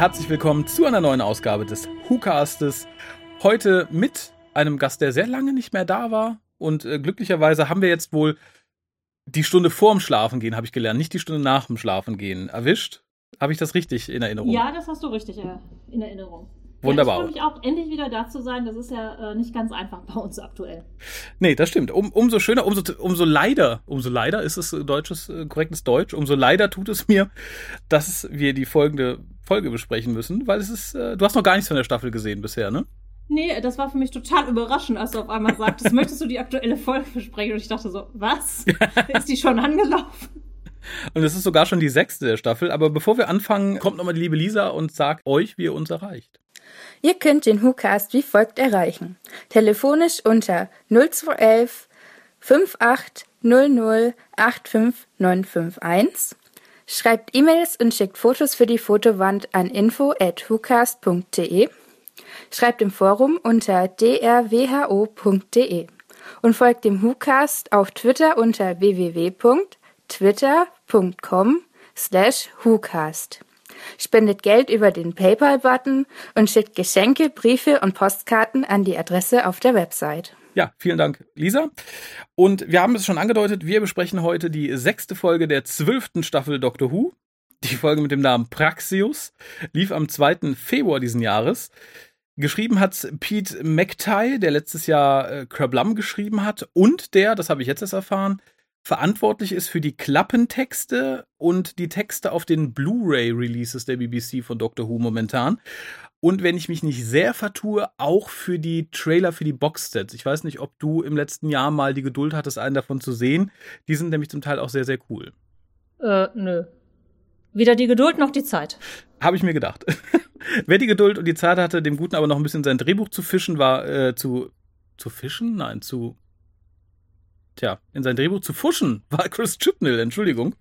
Herzlich willkommen zu einer neuen Ausgabe des WhoCastes. Heute mit einem Gast, der sehr lange nicht mehr da war. Und äh, glücklicherweise haben wir jetzt wohl die Stunde vorm Schlafen gehen, habe ich gelernt, nicht die Stunde nach dem Schlafen gehen erwischt. Habe ich das richtig in Erinnerung? Ja, das hast du richtig äh, in Erinnerung. Wunderbar. Ja, ich freue mich auch endlich wieder da zu sein. Das ist ja äh, nicht ganz einfach bei uns aktuell. Nee, das stimmt. Um, umso schöner, umso, umso leider, umso leider ist es deutsches, äh, korrektes Deutsch, umso leider tut es mir, dass wir die folgende Folge besprechen müssen, weil es ist, äh, du hast noch gar nichts von der Staffel gesehen bisher, ne? Nee, das war für mich total überraschend, als du auf einmal sagtest, möchtest du die aktuelle Folge besprechen? Und ich dachte so, was? ist die schon angelaufen? Und es ist sogar schon die sechste der Staffel. Aber bevor wir anfangen, kommt nochmal die liebe Lisa und sagt euch, wie ihr uns erreicht. Ihr könnt den WhoCast wie folgt erreichen. Telefonisch unter 0211 5800 85951. Schreibt E-Mails und schickt Fotos für die Fotowand an info at whocast.de. Schreibt im Forum unter drwho.de und folgt dem WhoCast auf Twitter unter www.twitter.com slash WhoCast spendet Geld über den PayPal-Button und schickt Geschenke, Briefe und Postkarten an die Adresse auf der Website. Ja, vielen Dank, Lisa. Und wir haben es schon angedeutet, wir besprechen heute die sechste Folge der zwölften Staffel Doctor Who. Die Folge mit dem Namen Praxius lief am 2. Februar diesen Jahres. Geschrieben hat Pete McTighe, der letztes Jahr äh, Krablum geschrieben hat und der, das habe ich jetzt erst erfahren, verantwortlich ist für die Klappentexte und die Texte auf den Blu-ray-Releases der BBC von Doctor Who momentan. Und wenn ich mich nicht sehr vertue, auch für die Trailer für die Boxsets. Ich weiß nicht, ob du im letzten Jahr mal die Geduld hattest, einen davon zu sehen. Die sind nämlich zum Teil auch sehr, sehr cool. Äh, nö. Weder die Geduld noch die Zeit. Habe ich mir gedacht. Wer die Geduld und die Zeit hatte, dem Guten aber noch ein bisschen sein Drehbuch zu fischen, war äh, zu. Zu fischen? Nein, zu tja, in sein Drehbuch zu fuschen, war Chris Chibnall, Entschuldigung.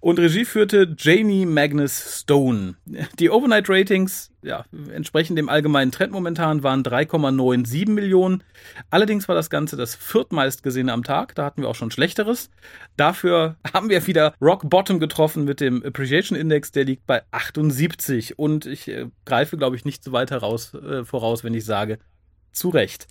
Und Regie führte Janie Magnus Stone. Die Overnight Ratings, ja, entsprechend dem allgemeinen Trend momentan, waren 3,97 Millionen. Allerdings war das Ganze das viertmeistgesehene am Tag. Da hatten wir auch schon Schlechteres. Dafür haben wir wieder Rock Bottom getroffen mit dem Appreciation Index. Der liegt bei 78. Und ich äh, greife, glaube ich, nicht so weit heraus, äh, voraus, wenn ich sage, zu Recht.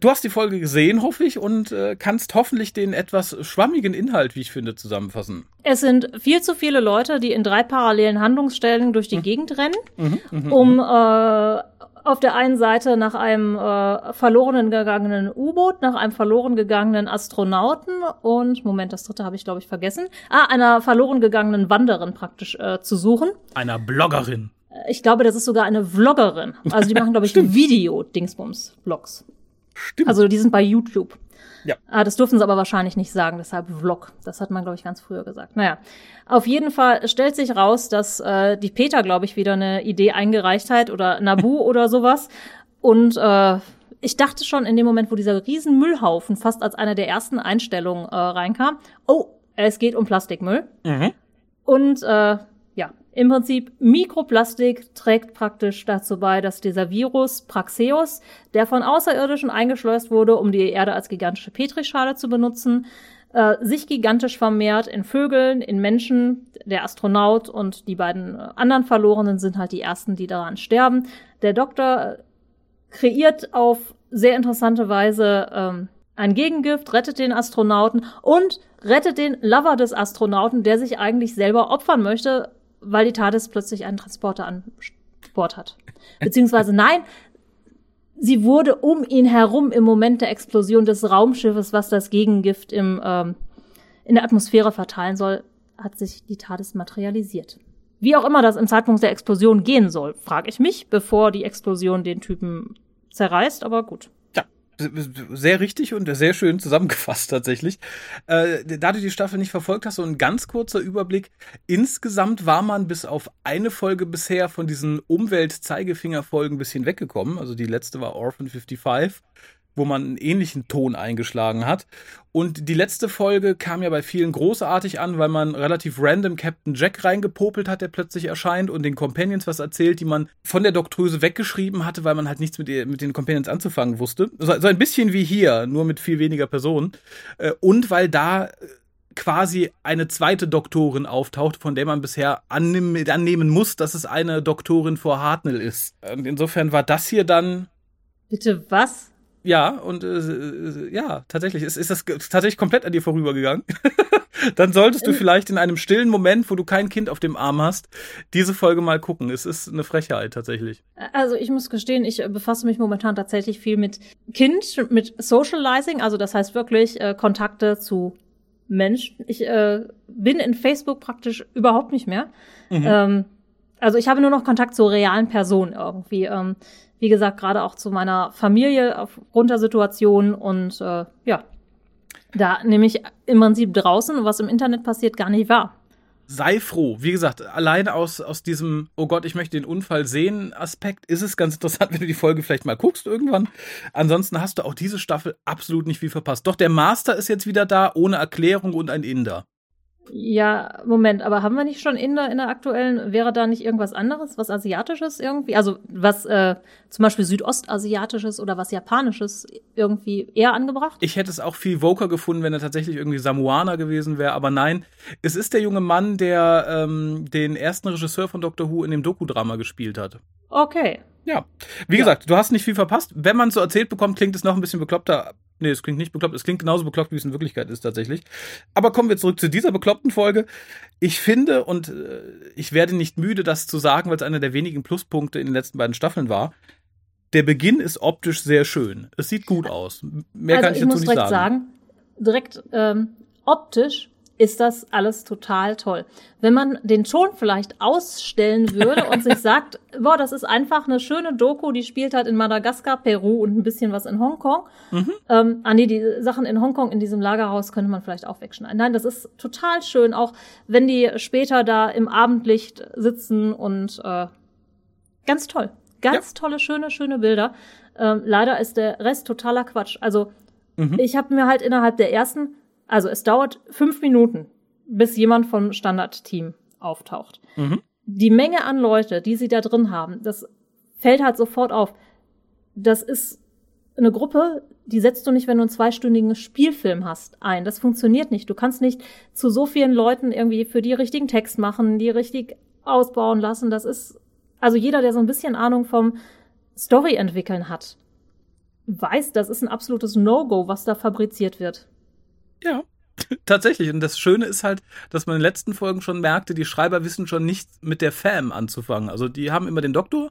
Du hast die Folge gesehen, hoffe ich, und äh, kannst hoffentlich den etwas schwammigen Inhalt, wie ich finde, zusammenfassen. Es sind viel zu viele Leute, die in drei parallelen Handlungsstellen durch die mhm. Gegend rennen, mhm, mhm um mhm. äh, auf der einen Seite nach einem äh, verloren gegangenen U-Boot, nach einem verloren gegangenen Astronauten und, Moment, das dritte habe ich, glaube ich, vergessen, ah, einer verloren gegangenen Wanderin praktisch äh, zu suchen. Einer Bloggerin. Ich glaube, das ist sogar eine Vloggerin. Also die machen, glaube ich, Video-Dingsbums-Vlogs. Stimmt. Also die sind bei YouTube. Ja. Ah, das durften sie aber wahrscheinlich nicht sagen, deshalb Vlog. Das hat man, glaube ich, ganz früher gesagt. Naja, auf jeden Fall stellt sich raus, dass äh, die Peter, glaube ich, wieder eine Idee eingereicht hat oder Nabu oder sowas. Und äh, ich dachte schon in dem Moment, wo dieser riesen Müllhaufen fast als eine der ersten Einstellungen äh, reinkam, oh, es geht um Plastikmüll. Mhm. Und äh, im Prinzip Mikroplastik trägt praktisch dazu bei, dass dieser Virus Praxeus, der von Außerirdischen eingeschleust wurde, um die Erde als gigantische Petrischale zu benutzen, äh, sich gigantisch vermehrt in Vögeln, in Menschen. Der Astronaut und die beiden äh, anderen Verlorenen sind halt die ersten, die daran sterben. Der Doktor kreiert auf sehr interessante Weise ähm, ein Gegengift, rettet den Astronauten und rettet den Lover des Astronauten, der sich eigentlich selber opfern möchte, weil die TARDIS plötzlich einen Transporter an Bord hat. Beziehungsweise nein, sie wurde um ihn herum im Moment der Explosion des Raumschiffes, was das Gegengift im, ähm, in der Atmosphäre verteilen soll, hat sich die TARDIS materialisiert. Wie auch immer das im Zeitpunkt der Explosion gehen soll, frage ich mich, bevor die Explosion den Typen zerreißt, aber gut sehr richtig und sehr schön zusammengefasst tatsächlich. Äh, da du die Staffel nicht verfolgt hast, so ein ganz kurzer Überblick. Insgesamt war man bis auf eine Folge bisher von diesen Umwelt-Zeigefinger-Folgen ein bisschen weggekommen. Also die letzte war Orphan 55 wo man einen ähnlichen Ton eingeschlagen hat. Und die letzte Folge kam ja bei vielen großartig an, weil man relativ random Captain Jack reingepopelt hat, der plötzlich erscheint und den Companions was erzählt, die man von der Doktröse weggeschrieben hatte, weil man halt nichts mit, mit den Companions anzufangen wusste. So, so ein bisschen wie hier, nur mit viel weniger Personen. Äh, und weil da quasi eine zweite Doktorin auftaucht, von der man bisher annehmen, annehmen muss, dass es eine Doktorin vor Hartnell ist. Und insofern war das hier dann. Bitte was? Ja, und äh, äh ja, tatsächlich. Ist, ist das tatsächlich komplett an dir vorübergegangen? Dann solltest du äh. vielleicht in einem stillen Moment, wo du kein Kind auf dem Arm hast, diese Folge mal gucken. Es ist eine Frechheit tatsächlich. Also ich muss gestehen, ich befasse mich momentan tatsächlich viel mit Kind, mit Socializing, also das heißt wirklich äh, Kontakte zu Menschen. Ich äh, bin in Facebook praktisch überhaupt nicht mehr. Mhm. Ähm, also ich habe nur noch Kontakt zu realen Personen irgendwie. Ähm, wie gesagt, gerade auch zu meiner Familie aufgrund der Situation und äh, ja, da nehme ich im Prinzip draußen, was im Internet passiert, gar nicht wahr. Sei froh. Wie gesagt, allein aus, aus diesem, oh Gott, ich möchte den Unfall sehen Aspekt, ist es ganz interessant, wenn du die Folge vielleicht mal guckst irgendwann. Ansonsten hast du auch diese Staffel absolut nicht viel verpasst. Doch der Master ist jetzt wieder da, ohne Erklärung und ein Inder. Ja, Moment, aber haben wir nicht schon Inder in der aktuellen? Wäre da nicht irgendwas anderes, was Asiatisches irgendwie? Also was äh, zum Beispiel Südostasiatisches oder was Japanisches irgendwie eher angebracht? Ich hätte es auch viel Voker gefunden, wenn er tatsächlich irgendwie Samoaner gewesen wäre, aber nein, es ist der junge Mann, der ähm, den ersten Regisseur von Doctor Who in dem Doku-Drama gespielt hat. Okay. Ja. Wie ja. gesagt, du hast nicht viel verpasst. Wenn man es so erzählt bekommt, klingt es noch ein bisschen bekloppter Nee, es klingt nicht bekloppt. Es klingt genauso bekloppt, wie es in Wirklichkeit ist tatsächlich. Aber kommen wir zurück zu dieser bekloppten Folge. Ich finde, und äh, ich werde nicht müde, das zu sagen, weil es einer der wenigen Pluspunkte in den letzten beiden Staffeln war. Der Beginn ist optisch sehr schön. Es sieht gut aus. Mehr also kann ich, ich dazu nicht sagen. Ich muss direkt sagen, direkt ähm, optisch ist das alles total toll. Wenn man den Ton vielleicht ausstellen würde und sich sagt, boah, das ist einfach eine schöne Doku, die spielt halt in Madagaskar, Peru und ein bisschen was in Hongkong. Mhm. Ähm, ah nee, die Sachen in Hongkong in diesem Lagerhaus könnte man vielleicht auch wegschneiden. Nein, das ist total schön, auch wenn die später da im Abendlicht sitzen und äh, ganz toll. Ganz ja. tolle, schöne, schöne Bilder. Ähm, leider ist der Rest totaler Quatsch. Also mhm. ich habe mir halt innerhalb der ersten also es dauert fünf Minuten, bis jemand vom Standardteam auftaucht. Mhm. Die Menge an Leute, die sie da drin haben, das fällt halt sofort auf. Das ist eine Gruppe, die setzt du nicht, wenn du einen zweistündigen Spielfilm hast, ein. Das funktioniert nicht. Du kannst nicht zu so vielen Leuten irgendwie für die richtigen Text machen, die richtig ausbauen lassen. Das ist, also jeder, der so ein bisschen Ahnung vom Story entwickeln hat, weiß, das ist ein absolutes No-Go, was da fabriziert wird. Ja, tatsächlich. Und das Schöne ist halt, dass man in den letzten Folgen schon merkte, die Schreiber wissen schon nicht mit der Fam anzufangen. Also die haben immer den Doktor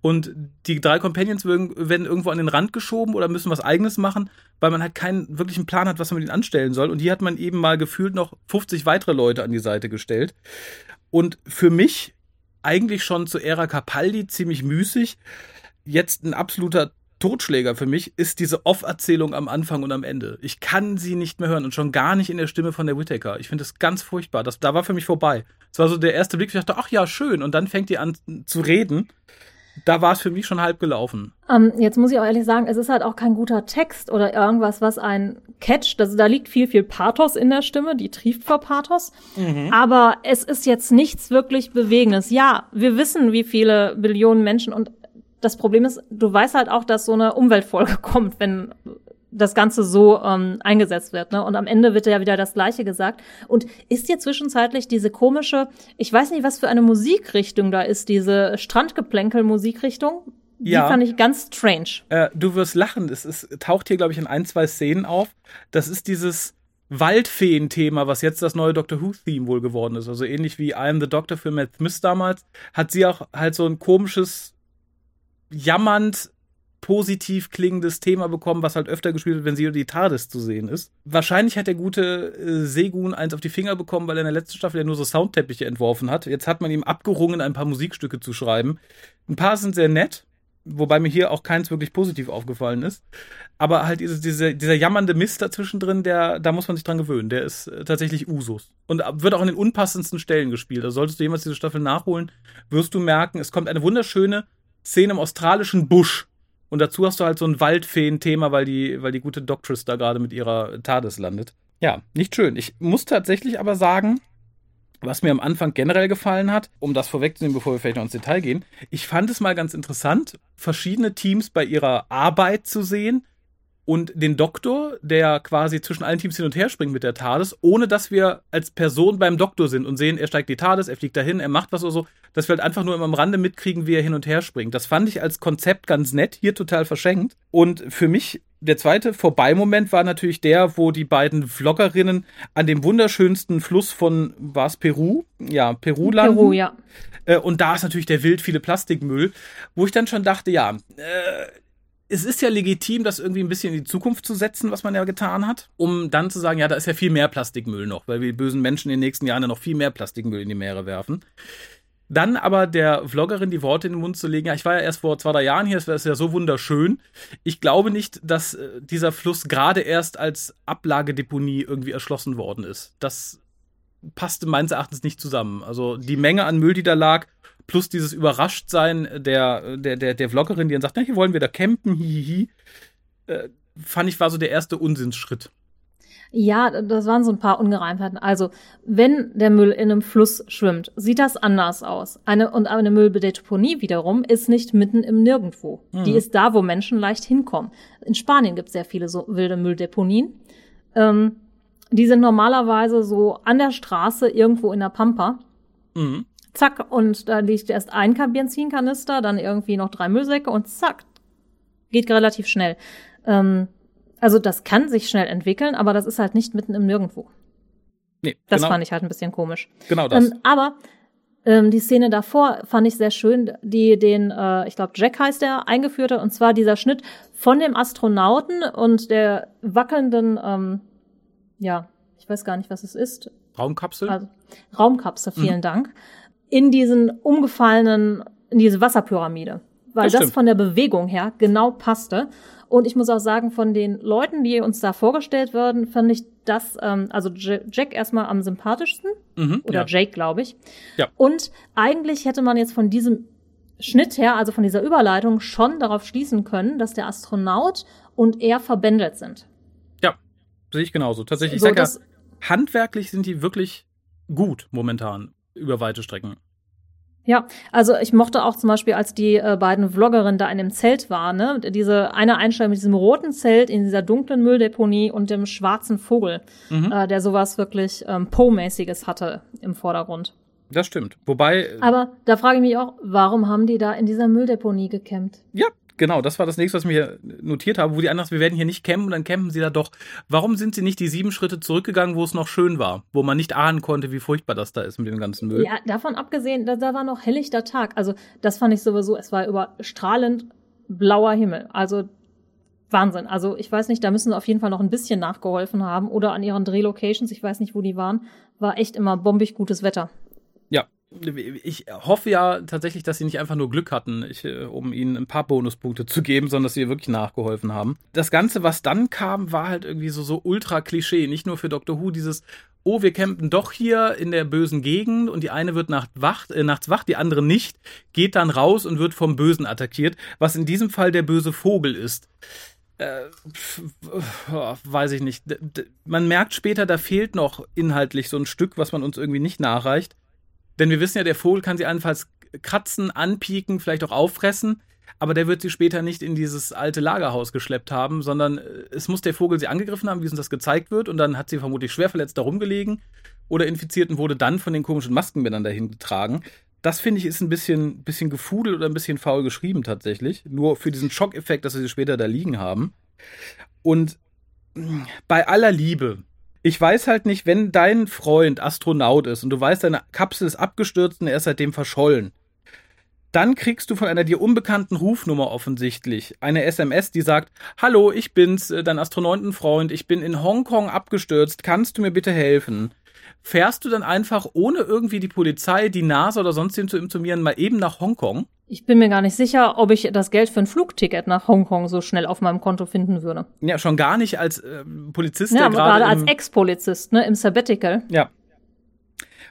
und die drei Companions werden irgendwo an den Rand geschoben oder müssen was eigenes machen, weil man halt keinen wirklichen Plan hat, was man mit ihnen anstellen soll. Und hier hat man eben mal gefühlt noch 50 weitere Leute an die Seite gestellt. Und für mich eigentlich schon zu Ära Capaldi ziemlich müßig. Jetzt ein absoluter Totschläger für mich ist diese Off-Erzählung am Anfang und am Ende. Ich kann sie nicht mehr hören und schon gar nicht in der Stimme von der Whittaker. Ich finde das ganz furchtbar. Das, da war für mich vorbei. Es war so der erste Blick, ich dachte, ach ja, schön. Und dann fängt die an zu reden. Da war es für mich schon halb gelaufen. Um, ähm, jetzt muss ich auch ehrlich sagen, es ist halt auch kein guter Text oder irgendwas, was einen catcht. Also da liegt viel, viel Pathos in der Stimme, die trieft vor Pathos. Mhm. Aber es ist jetzt nichts wirklich Bewegendes. Ja, wir wissen, wie viele Billionen Menschen und das Problem ist, du weißt halt auch, dass so eine Umweltfolge kommt, wenn das Ganze so ähm, eingesetzt wird. Ne? Und am Ende wird ja wieder das Gleiche gesagt. Und ist dir zwischenzeitlich diese komische, ich weiß nicht, was für eine Musikrichtung da ist, diese Strandgeplänkel-Musikrichtung? Die ja. fand ich ganz strange. Äh, du wirst lachen. Es ist, taucht hier, glaube ich, in ein, zwei Szenen auf. Das ist dieses Waldfeen-Thema, was jetzt das neue Doctor Who-Theme wohl geworden ist. Also ähnlich wie I Am the Doctor für Matt Smith damals, hat sie auch halt so ein komisches jammernd positiv klingendes Thema bekommen, was halt öfter gespielt wird, wenn sie oder die TARDIS zu sehen ist. Wahrscheinlich hat der gute äh, Segun eins auf die Finger bekommen, weil er in der letzten Staffel ja nur so Soundteppiche entworfen hat. Jetzt hat man ihm abgerungen, ein paar Musikstücke zu schreiben. Ein paar sind sehr nett, wobei mir hier auch keins wirklich positiv aufgefallen ist. Aber halt diese, diese, dieser jammernde Mist dazwischen drin, der, da muss man sich dran gewöhnen. Der ist äh, tatsächlich Usus. Und wird auch an den unpassendsten Stellen gespielt. Also solltest du jemals diese Staffel nachholen, wirst du merken, es kommt eine wunderschöne, Szene im australischen Busch. Und dazu hast du halt so ein Waldfeen-Thema, weil die, weil die gute Doctress da gerade mit ihrer TARDIS landet. Ja, nicht schön. Ich muss tatsächlich aber sagen, was mir am Anfang generell gefallen hat, um das vorwegzunehmen, bevor wir vielleicht noch ins Detail gehen, ich fand es mal ganz interessant, verschiedene Teams bei ihrer Arbeit zu sehen. Und den Doktor, der quasi zwischen allen Teams hin und her springt mit der TARDIS, ohne dass wir als Person beim Doktor sind und sehen, er steigt die TARDIS, er fliegt dahin, er macht was oder so, dass wir halt einfach nur immer am Rande mitkriegen, wie er hin und her springt. Das fand ich als Konzept ganz nett, hier total verschenkt. Und für mich der zweite Vorbeimoment war natürlich der, wo die beiden Vloggerinnen an dem wunderschönsten Fluss von, war es Peru? Ja, Peru landen. Peru, ja. Äh, und da ist natürlich der wild viele Plastikmüll, wo ich dann schon dachte, ja, äh, es ist ja legitim, das irgendwie ein bisschen in die Zukunft zu setzen, was man ja getan hat, um dann zu sagen, ja, da ist ja viel mehr Plastikmüll noch, weil wir bösen Menschen in den nächsten Jahren ja noch viel mehr Plastikmüll in die Meere werfen. Dann aber der Vloggerin die Worte in den Mund zu legen, ja, ich war ja erst vor zwei, drei Jahren hier, es wäre ja so wunderschön. Ich glaube nicht, dass äh, dieser Fluss gerade erst als Ablagedeponie irgendwie erschlossen worden ist. Das passte meines Erachtens nicht zusammen. Also die Menge an Müll, die da lag, plus dieses Überraschtsein der, der, der, der Vloggerin, die dann sagt, na, hier wollen wir da campen, hihihi, äh, fand ich war so der erste Unsinnsschritt. Ja, das waren so ein paar Ungereimtheiten. Also, wenn der Müll in einem Fluss schwimmt, sieht das anders aus. Eine, und eine Mülldeponie wiederum ist nicht mitten im Nirgendwo. Mhm. Die ist da, wo Menschen leicht hinkommen. In Spanien gibt es sehr viele so wilde Mülldeponien. Ähm, die sind normalerweise so an der Straße irgendwo in der Pampa. Mhm. Zack, und da liegt erst ein Benzinkanister, dann irgendwie noch drei Müllsäcke und zack. Geht relativ schnell. Ähm, also das kann sich schnell entwickeln, aber das ist halt nicht mitten im Nirgendwo. Nee, das genau. fand ich halt ein bisschen komisch. Genau das. Ähm, aber ähm, die Szene davor fand ich sehr schön, die den, äh, ich glaube Jack heißt der, eingeführt hat, und zwar dieser Schnitt von dem Astronauten und der wackelnden, ähm, ja, ich weiß gar nicht, was es ist. Raumkapsel? Also, Raumkapsel, vielen mhm. Dank. In diesen umgefallenen, in diese Wasserpyramide. Weil das, das von der Bewegung her genau passte. Und ich muss auch sagen, von den Leuten, die uns da vorgestellt werden, fand ich das, ähm, also Jack erstmal am sympathischsten. Mhm, oder ja. Jake, glaube ich. Ja. Und eigentlich hätte man jetzt von diesem Schnitt her, also von dieser Überleitung, schon darauf schließen können, dass der Astronaut und er verbändelt sind. Ja, sehe ich genauso. Tatsächlich, so, ich sage ja, handwerklich sind die wirklich gut momentan über weite Strecken. Ja, also ich mochte auch zum Beispiel, als die äh, beiden Vloggerinnen da in dem Zelt waren, ne, diese eine Einstellung mit diesem roten Zelt in dieser dunklen Mülldeponie und dem schwarzen Vogel, mhm. äh, der sowas wirklich ähm, Poe-mäßiges hatte im Vordergrund. Das stimmt. Wobei. Äh, Aber da frage ich mich auch, warum haben die da in dieser Mülldeponie gecampt? Ja, Genau, das war das nächste, was ich mir notiert habe, wo die anderen, wir werden hier nicht campen dann campen sie da doch. Warum sind sie nicht die sieben Schritte zurückgegangen, wo es noch schön war, wo man nicht ahnen konnte, wie furchtbar das da ist mit dem ganzen Müll? Ja, davon abgesehen, da, da war noch helllichter Tag. Also das fand ich sowieso, es war über strahlend blauer Himmel. Also Wahnsinn. Also ich weiß nicht, da müssen sie auf jeden Fall noch ein bisschen nachgeholfen haben oder an ihren Drehlocations, ich weiß nicht, wo die waren, war echt immer bombig gutes Wetter. Ich hoffe ja tatsächlich, dass sie nicht einfach nur Glück hatten, ich, äh, um ihnen ein paar Bonuspunkte zu geben, sondern dass sie wirklich nachgeholfen haben. Das Ganze, was dann kam, war halt irgendwie so, so ultra Klischee. Nicht nur für Doctor Who dieses, oh, wir campen doch hier in der bösen Gegend und die eine wird nacht wach, äh, nachts wach, die andere nicht, geht dann raus und wird vom Bösen attackiert, was in diesem Fall der böse Vogel ist. Äh, pf, oh, weiß ich nicht. Man merkt später, da fehlt noch inhaltlich so ein Stück, was man uns irgendwie nicht nachreicht. Denn wir wissen ja, der Vogel kann sie allenfalls kratzen, anpieken, vielleicht auch auffressen. Aber der wird sie später nicht in dieses alte Lagerhaus geschleppt haben, sondern äh, es muss der Vogel sie angegriffen haben, wie uns das gezeigt wird. Und dann hat sie vermutlich schwer verletzt da rumgelegen oder infiziert und wurde dann von den komischen Maskenmännern dahin getragen. Das finde ich ist ein bisschen, bisschen gefudelt oder ein bisschen faul geschrieben tatsächlich. Nur für diesen Schockeffekt, dass wir sie später da liegen haben. Und mm, bei aller Liebe, ich weiß halt nicht, wenn dein Freund Astronaut ist und du weißt, deine Kapsel ist abgestürzt und er ist seitdem verschollen, dann kriegst du von einer dir unbekannten Rufnummer offensichtlich eine SMS, die sagt, hallo, ich bin's, äh, dein Astronautenfreund, ich bin in Hongkong abgestürzt, kannst du mir bitte helfen? Fährst du dann einfach, ohne irgendwie die Polizei, die NASA oder sonst zu informieren, mal eben nach Hongkong? Ich bin mir gar nicht sicher, ob ich das Geld für ein Flugticket nach Hongkong so schnell auf meinem Konto finden würde. Ja, schon gar nicht als äh, Polizist. Ja, aber gerade als Ex-Polizist, ne, im Sabbatical. Ja.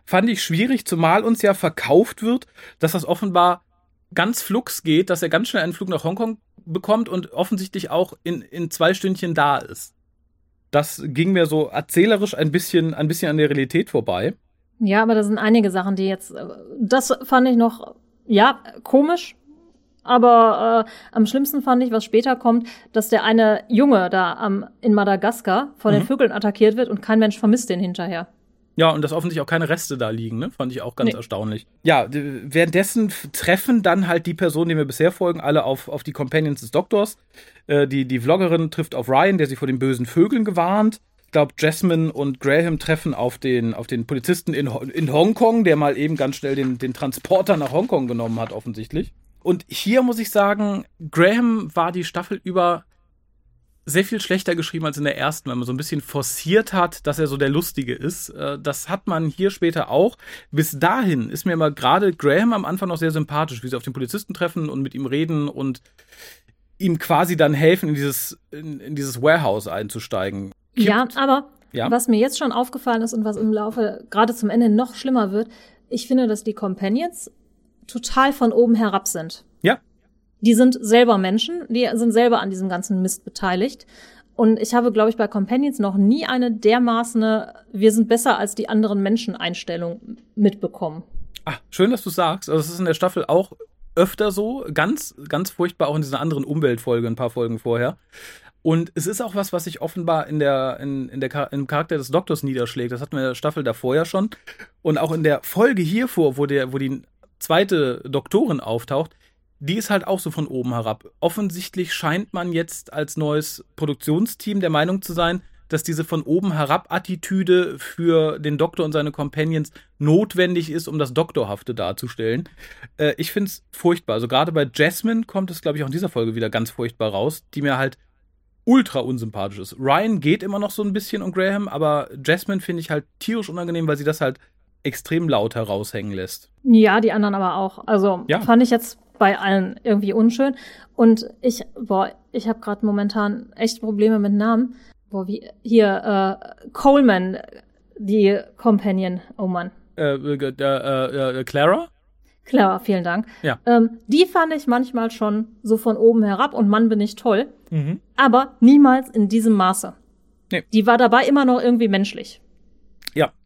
Fand ich schwierig, zumal uns ja verkauft wird, dass das offenbar ganz flugs geht, dass er ganz schnell einen Flug nach Hongkong bekommt und offensichtlich auch in, in zwei Stündchen da ist. Das ging mir so erzählerisch ein bisschen, ein bisschen an der Realität vorbei. Ja, aber da sind einige Sachen, die jetzt, äh, das fand ich noch ja, komisch. Aber äh, am schlimmsten fand ich, was später kommt, dass der eine Junge da am, in Madagaskar von Mhm. den Vögeln attackiert wird und kein Mensch vermisst den hinterher. Ja, und dass offensichtlich auch keine Reste da liegen, ne? Fand ich auch ganz Nee. erstaunlich. Ja, währenddessen treffen dann halt die Personen, die wir bisher folgen, alle auf, auf die Companions des Doktors. Äh, die, die Vloggerin trifft auf Ryan, der sie vor den bösen Vögeln gewarnt. Ich glaube, Jasmine und Graham treffen auf den, auf den Polizisten in, in Hongkong, der mal eben ganz schnell den, den Transporter nach Hongkong genommen hat, offensichtlich. Und hier muss ich sagen, Graham war die Staffel über sehr viel schlechter geschrieben als in der ersten, weil man so ein bisschen forciert hat, dass er so der Lustige ist. Äh, Das hat man hier später auch. Bis dahin ist mir immer gerade Graham am Anfang noch sehr sympathisch, wie sie auf den Polizisten treffen und mit ihm reden und ihm quasi dann helfen, in dieses, in, in dieses Warehouse einzusteigen. Kippt- Ja, aber Ja. was mir jetzt schon aufgefallen ist und was im Laufe gerade zum Ende noch schlimmer wird, ich finde, dass die Companions total von oben herab sind. Die sind selber Menschen, die sind selber an diesem ganzen Mist beteiligt. Und ich habe, glaube ich, bei Companions noch nie eine dermaßen, wir sind besser als die anderen Menschen Einstellung mitbekommen. Ah, schön, dass du sagst. Also, es ist in der Staffel auch öfter so. Ganz, ganz furchtbar auch in dieser anderen Umweltfolge, ein paar Folgen vorher. Und es ist auch was, was sich offenbar in der, in, in der, im Charakter des Doktors niederschlägt. Das hatten wir in der Staffel davor ja schon. Und auch in der Folge hiervor, wo der, wo die zweite Doktorin auftaucht, die ist halt auch so von oben herab. Offensichtlich scheint man jetzt als neues Produktionsteam der Meinung zu sein, dass diese von oben herab Attitüde für den Doktor und seine Companions notwendig ist, um das Doktorhafte darzustellen. Äh, ich finde es furchtbar. Also gerade bei Jasmine kommt es, glaube ich, auch in dieser Folge wieder ganz furchtbar raus, die mir halt ultra unsympathisch ist. Ryan geht immer noch so ein bisschen um Graham, aber Jasmine finde ich halt tierisch unangenehm, weil sie das halt extrem laut heraushängen lässt. Ja, die anderen aber auch. Also Ja. fand ich jetzt bei allen irgendwie unschön. Und ich, boah, ich habe gerade momentan echt Probleme mit Namen. Boah, wie hier äh, Coleman, die Companion. Oh Mann. Äh, äh, äh, äh, Clara? Clara, vielen Dank. Ja. Ähm, die fand ich manchmal schon so von oben herab und Mann bin ich toll, Mhm. aber niemals in diesem Maße. Nee. Die war dabei immer noch irgendwie menschlich.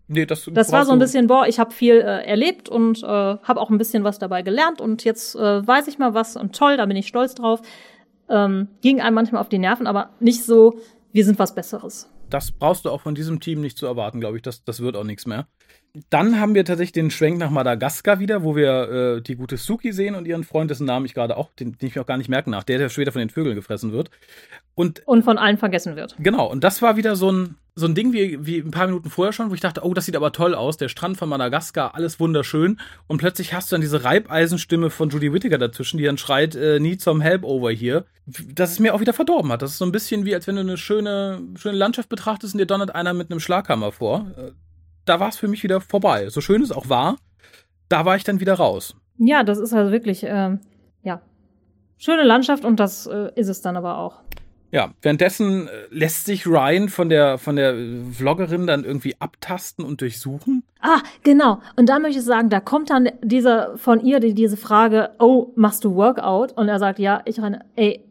Nee, das Das war so ein bisschen, boah, ich habe viel äh, erlebt und äh, habe auch ein bisschen was dabei gelernt und jetzt äh, weiß ich mal was und toll, da bin ich stolz drauf. Ähm, ging einem manchmal auf die Nerven, aber nicht so, wir sind was Besseres. Das brauchst du auch von diesem Team nicht zu erwarten, glaube ich. Das, das wird auch nichts mehr. Dann haben wir tatsächlich den Schwenk nach Madagaskar wieder, wo wir äh, die gute Suki sehen und ihren Freund, dessen Namen ich gerade auch, den, den ich mir auch gar nicht merken nach, der, der später von den Vögeln gefressen wird. Und Und von allen vergessen wird. Genau, und das war wieder so ein, so ein Ding wie, wie ein paar Minuten vorher schon, wo ich dachte, oh, das sieht aber toll aus, der Strand von Madagaskar, alles wunderschön. Und plötzlich hast du dann diese Reibeisenstimme von Judy Whittaker dazwischen, die dann schreit, äh, need some help over here. Dass es mir auch wieder verdorben hat. Das ist so ein bisschen wie, als wenn du eine schöne, schöne Landschaft betrachtest und dir donnert einer mit einem Schlaghammer vor. Da war es für mich wieder vorbei. So schön es auch war, da war ich dann wieder raus. Ja, das ist also wirklich, ähm, ja, schöne Landschaft und das äh, ist es dann aber auch. Ja, währenddessen äh, lässt sich Ryan von der, von der Vloggerin dann irgendwie abtasten und durchsuchen. Ah, genau. Und da möchte ich sagen, da kommt dann diese von ihr die, diese Frage, oh, machst du Workout? Und er sagt, ja, ich renne, ey,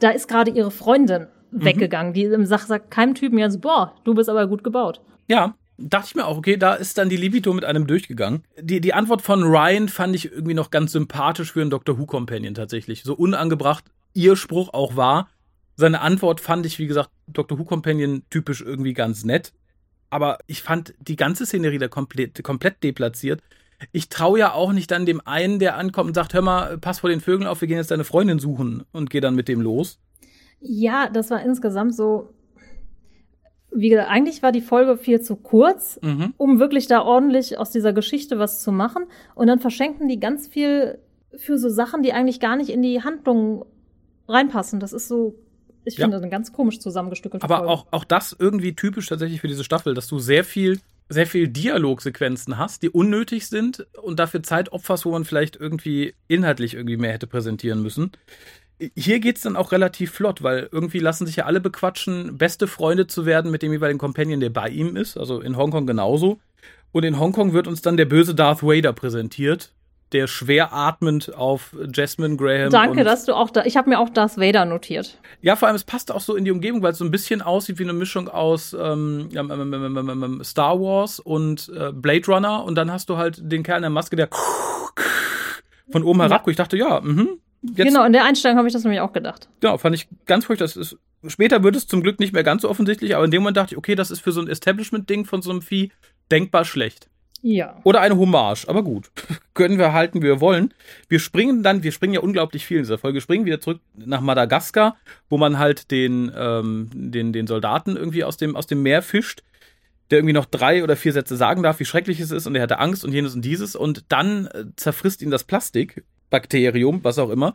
da ist gerade ihre Freundin weggegangen, die im Sach sagt keinem Typen jetzt, boah, du bist aber gut gebaut. Ja, dachte ich mir auch, okay, da ist dann die Libido mit einem durchgegangen. Die, die Antwort von Ryan fand ich irgendwie noch ganz sympathisch für einen Doctor Who Companion tatsächlich. So unangebracht ihr Spruch auch war. Seine Antwort fand ich, wie gesagt, Doctor Who Companion typisch irgendwie ganz nett. Aber ich fand die ganze Szenerie da komplett, komplett deplatziert. Ich traue ja auch nicht dann dem einen, der ankommt und sagt, hör mal, pass vor den Vögeln auf, wir gehen jetzt deine Freundin suchen und geh dann mit dem los. Ja, das war insgesamt so, wie gesagt, eigentlich war die Folge viel zu kurz, Mhm. um wirklich da ordentlich aus dieser Geschichte was zu machen. Und dann verschenken die ganz viel für so Sachen, die eigentlich gar nicht in die Handlung reinpassen. Das ist so, ich Ja. finde, eine ganz komisch zusammengestückelte Aber Folge. auch, auch das irgendwie typisch tatsächlich für diese Staffel, dass du sehr viel, sehr viel Dialogsequenzen hast, die unnötig sind und dafür Zeit opferst, wo man vielleicht irgendwie inhaltlich irgendwie mehr hätte präsentieren müssen. Hier geht's dann auch relativ flott, weil irgendwie lassen sich ja alle bequatschen, beste Freunde zu werden mit dem jeweiligen Companion, der bei ihm ist. Also in Hongkong genauso. Und in Hongkong wird uns dann der böse Darth Vader präsentiert, der schwer atmend auf Jasmine Graham. Danke, dass du auch da, ich habe mir auch Darth Vader notiert. ja, vor allem, es passt auch so in die Umgebung, weil es so ein bisschen aussieht wie eine Mischung aus ähm, ähm, ähm, ähm, Star Wars und äh, Blade Runner. Und dann hast du halt den Kerl in der Maske, der von oben herab. Ich dachte, ja, mhm, Jetzt, Genau, in der Einstellung habe ich das nämlich auch gedacht. Genau, fand ich ganz furchtbar. Das ist, später wird es zum Glück nicht mehr ganz so offensichtlich, aber in dem Moment dachte ich, okay, das ist für so ein Establishment-Ding von so einem Vieh denkbar schlecht. Ja. Oder eine Hommage, aber gut. Können wir halten, wie wir wollen. Wir springen dann, wir springen ja unglaublich viel in dieser Folge, wir springen wieder zurück nach Madagaskar, wo man halt den, ähm, den, den Soldaten irgendwie aus dem, aus dem Meer fischt, der irgendwie noch drei oder vier Sätze sagen darf, wie schrecklich es ist und er hatte Angst und jenes und dieses und dann äh, zerfrisst ihn das Plastik, Bakterium, was auch immer.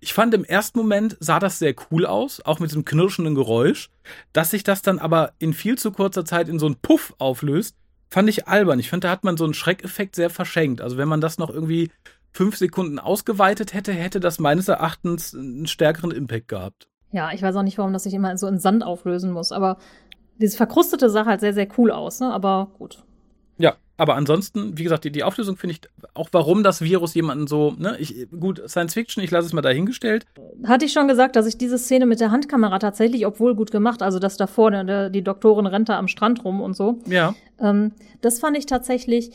Ich fand im ersten Moment sah das sehr cool aus, auch mit diesem knirschenden Geräusch, dass sich das dann aber in viel zu kurzer Zeit in so einen Puff auflöst fand ich albern. Ich fand, da hat man so einen Schreckeffekt sehr verschenkt. Also wenn man das noch irgendwie fünf Sekunden ausgeweitet hätte, hätte das meines Erachtens einen stärkeren Impact gehabt. Ja, ich weiß auch nicht, warum das sich immer so in Sand auflösen muss, aber dieses Verkrustete sah halt sehr, sehr cool aus, ne? Aber gut. Aber ansonsten, wie gesagt, die, die Auflösung finde ich auch, warum das Virus jemanden so, ne, ich, gut, Science Fiction, ich lasse es mal dahingestellt. Hatte ich schon gesagt, dass ich diese Szene mit der Handkamera tatsächlich, obwohl gut gemacht, also dass davor der, die Doktorin rennt da am Strand rum und so. Ja. Ähm, das fand ich tatsächlich,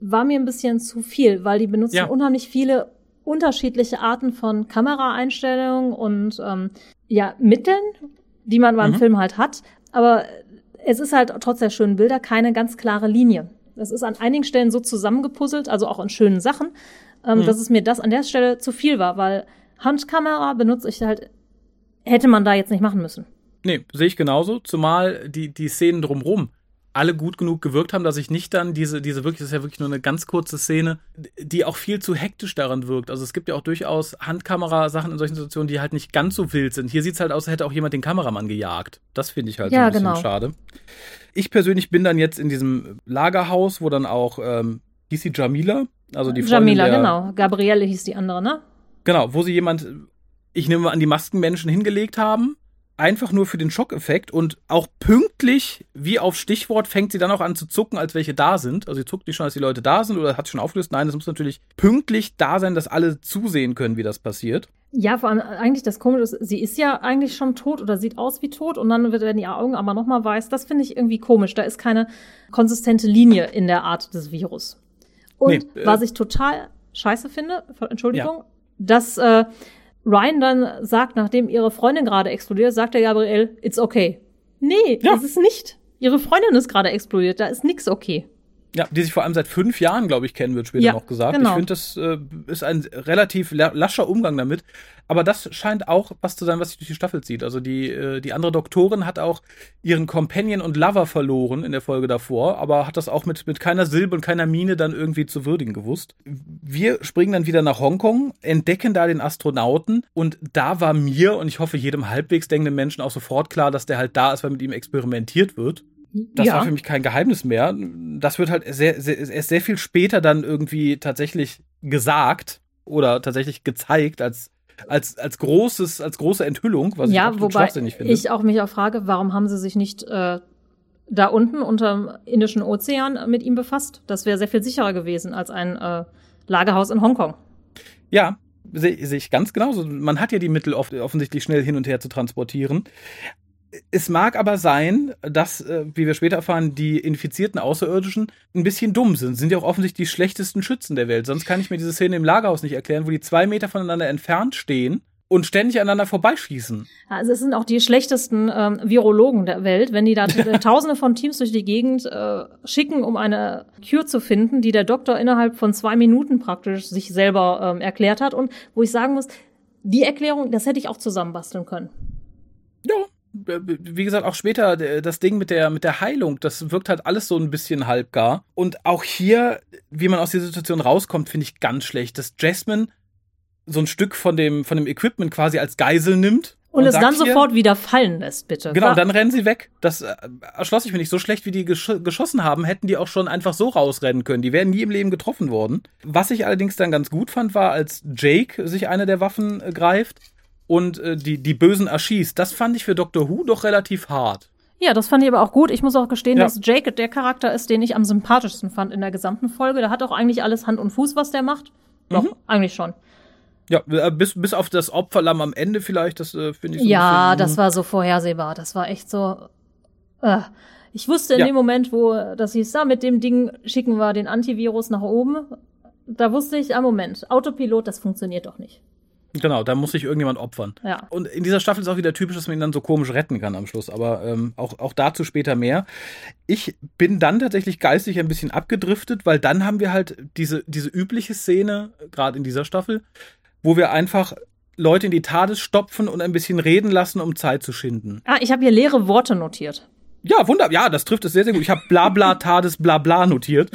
war mir ein bisschen zu viel, weil die benutzen Ja. unheimlich viele unterschiedliche Arten von Kameraeinstellungen und ähm, ja, Mitteln, die man beim Mhm. Film halt hat. Aber es ist halt trotz der schönen Bilder keine ganz klare Linie. Das ist an einigen Stellen so zusammengepuzzelt, also auch in schönen Sachen, ähm, Mhm. dass es mir das an der Stelle zu viel war, weil Handkamera benutze ich halt, hätte man da jetzt nicht machen müssen. Nee, sehe ich genauso, zumal die, die Szenen drumrum alle gut genug gewirkt haben, dass ich nicht dann diese, diese wirklich, das ist ja wirklich nur eine ganz kurze Szene, die auch viel zu hektisch daran wirkt. Also es gibt ja auch durchaus Handkamera-Sachen in solchen Situationen, die halt nicht ganz so wild sind. Hier sieht's halt aus, als hätte auch jemand den Kameramann gejagt. Das finde ich halt so Ja, ein bisschen genau. schade. Ich persönlich bin dann jetzt in diesem Lagerhaus, wo dann auch, ähm, hieß sie Jamila? Also die Freundin Jamila, der, genau. Gabrielle hieß die andere, ne? Genau, wo sie jemand, ich nehme mal an, die Maskenmenschen hingelegt haben. Einfach nur für den Schockeffekt und auch pünktlich, wie auf Stichwort, fängt sie dann auch an zu zucken, als welche da sind. Also sie zuckt nicht schon, als die Leute da sind oder hat schon aufgelöst. Nein, es muss natürlich pünktlich da sein, dass alle zusehen können, wie das passiert. Ja, vor allem eigentlich das Komische ist, sie ist ja eigentlich schon tot oder sieht aus wie tot und dann wird werden ihre Augen aber nochmal weiß. Das finde ich irgendwie komisch. Da ist keine konsistente Linie in der Art des Virus. Und Nee, äh, was ich total scheiße finde, Entschuldigung, dass äh, Ryan dann sagt, nachdem ihre Freundin gerade explodiert, sagt der Gabriel, it's okay. Nee, Ja. ist es nicht. Ihre Freundin ist gerade explodiert, da ist nix okay. Ja, die sich vor allem seit fünf Jahren, glaube ich, kennen, wird später Ja, noch gesagt. genau. Ich finde, das äh, ist ein relativ la- lascher Umgang damit. Aber das scheint auch was zu sein, was sich durch die Staffel zieht. Also die, äh, die andere Doktorin hat auch ihren Companion und Lover verloren in der Folge davor, aber hat das auch mit, mit keiner Silbe und keiner Mine dann irgendwie zu würdigen gewusst. Wir springen dann wieder nach Hongkong, entdecken da den Astronauten und da war mir und ich hoffe jedem halbwegs denkenden Menschen auch sofort klar, dass der halt da ist, weil mit ihm experimentiert wird. Das ja. war für mich kein Geheimnis mehr. Das wird halt sehr, sehr, erst sehr viel später dann irgendwie tatsächlich gesagt oder tatsächlich gezeigt als, als, als großes, als große Enthüllung, was ich ja, absolut wobei schwachsinnig finde. ich auch mich auch frage, warum haben sie sich nicht äh, da unten unterm Indischen Ozean mit ihm befasst? Das wäre sehr viel sicherer gewesen als ein äh, Lagerhaus in Hongkong. Ja, sehe seh ich ganz genauso. Man hat ja die Mittel oft, offensichtlich schnell hin und her zu transportieren. Es mag aber sein, dass, äh, wie wir später erfahren, die infizierten Außerirdischen ein bisschen dumm sind. Sind ja auch offensichtlich die schlechtesten Schützen der Welt. Sonst kann ich mir diese Szene im Lagerhaus nicht erklären, wo die zwei Meter voneinander entfernt stehen und ständig aneinander vorbeischießen. Also es sind auch die schlechtesten ähm, Virologen der Welt, wenn die da tausende von Teams durch die Gegend äh, schicken, um eine Cure zu finden, die der Doktor innerhalb von zwei Minuten praktisch sich selber ähm, erklärt hat. Und wo ich sagen muss, die Erklärung, das hätte ich auch zusammenbasteln können. Ja, wie gesagt, auch später äh, das Ding mit der, mit der Heilung, das wirkt halt alles so ein bisschen halbgar. Und auch hier, wie man aus der Situation rauskommt, finde ich ganz schlecht, dass Jasmine so ein Stück von dem, von dem Equipment quasi als Geisel nimmt. Und, es sagt dann hier- sofort wieder fallen lässt, bitte. Genau, und dann rennen sie weg. Das äh, erschloss ich mir nicht. So schlecht wie die gesch geschossen haben, hätten die auch schon einfach so rausrennen können. Die wären nie im Leben getroffen worden. Was ich allerdings dann ganz gut fand, war, als Jake sich eine der Waffen äh, greift und äh, die, die Bösen erschießt. Das fand ich für Doctor Who doch relativ hart. Ja, das fand ich aber auch gut. Ich muss auch gestehen, Ja. dass Jake der Charakter ist, den ich am sympathischsten fand in der gesamten Folge. Der hat auch eigentlich alles Hand und Fuß, was der macht. Doch, Mhm. eigentlich schon. Ja, äh, bis, bis auf das Opferlamm am Ende vielleicht, das äh, finde ich so ja, bisschen, das war so vorhersehbar. Das war echt so. Äh. Ich wusste in Ja. dem Moment, wo das hieß, da mit dem Ding schicken wir den Antivirus nach oben. Da wusste ich, ah Moment, Autopilot, das funktioniert doch nicht. Genau, da muss sich irgendjemand opfern. Ja. Und in dieser Staffel ist auch wieder typisch, dass man ihn dann so komisch retten kann am Schluss. Aber ähm, auch, auch dazu später mehr. Ich bin dann tatsächlich geistig ein bisschen abgedriftet, weil dann haben wir halt diese, diese übliche Szene, gerade in dieser Staffel, wo wir einfach Leute in die TARDIS stopfen und ein bisschen reden lassen, um Zeit zu schinden. Ah, ich habe hier leere Worte notiert. Ja, wunderbar. Ja, das trifft es sehr, sehr gut. Ich habe bla bla TARDIS bla bla notiert.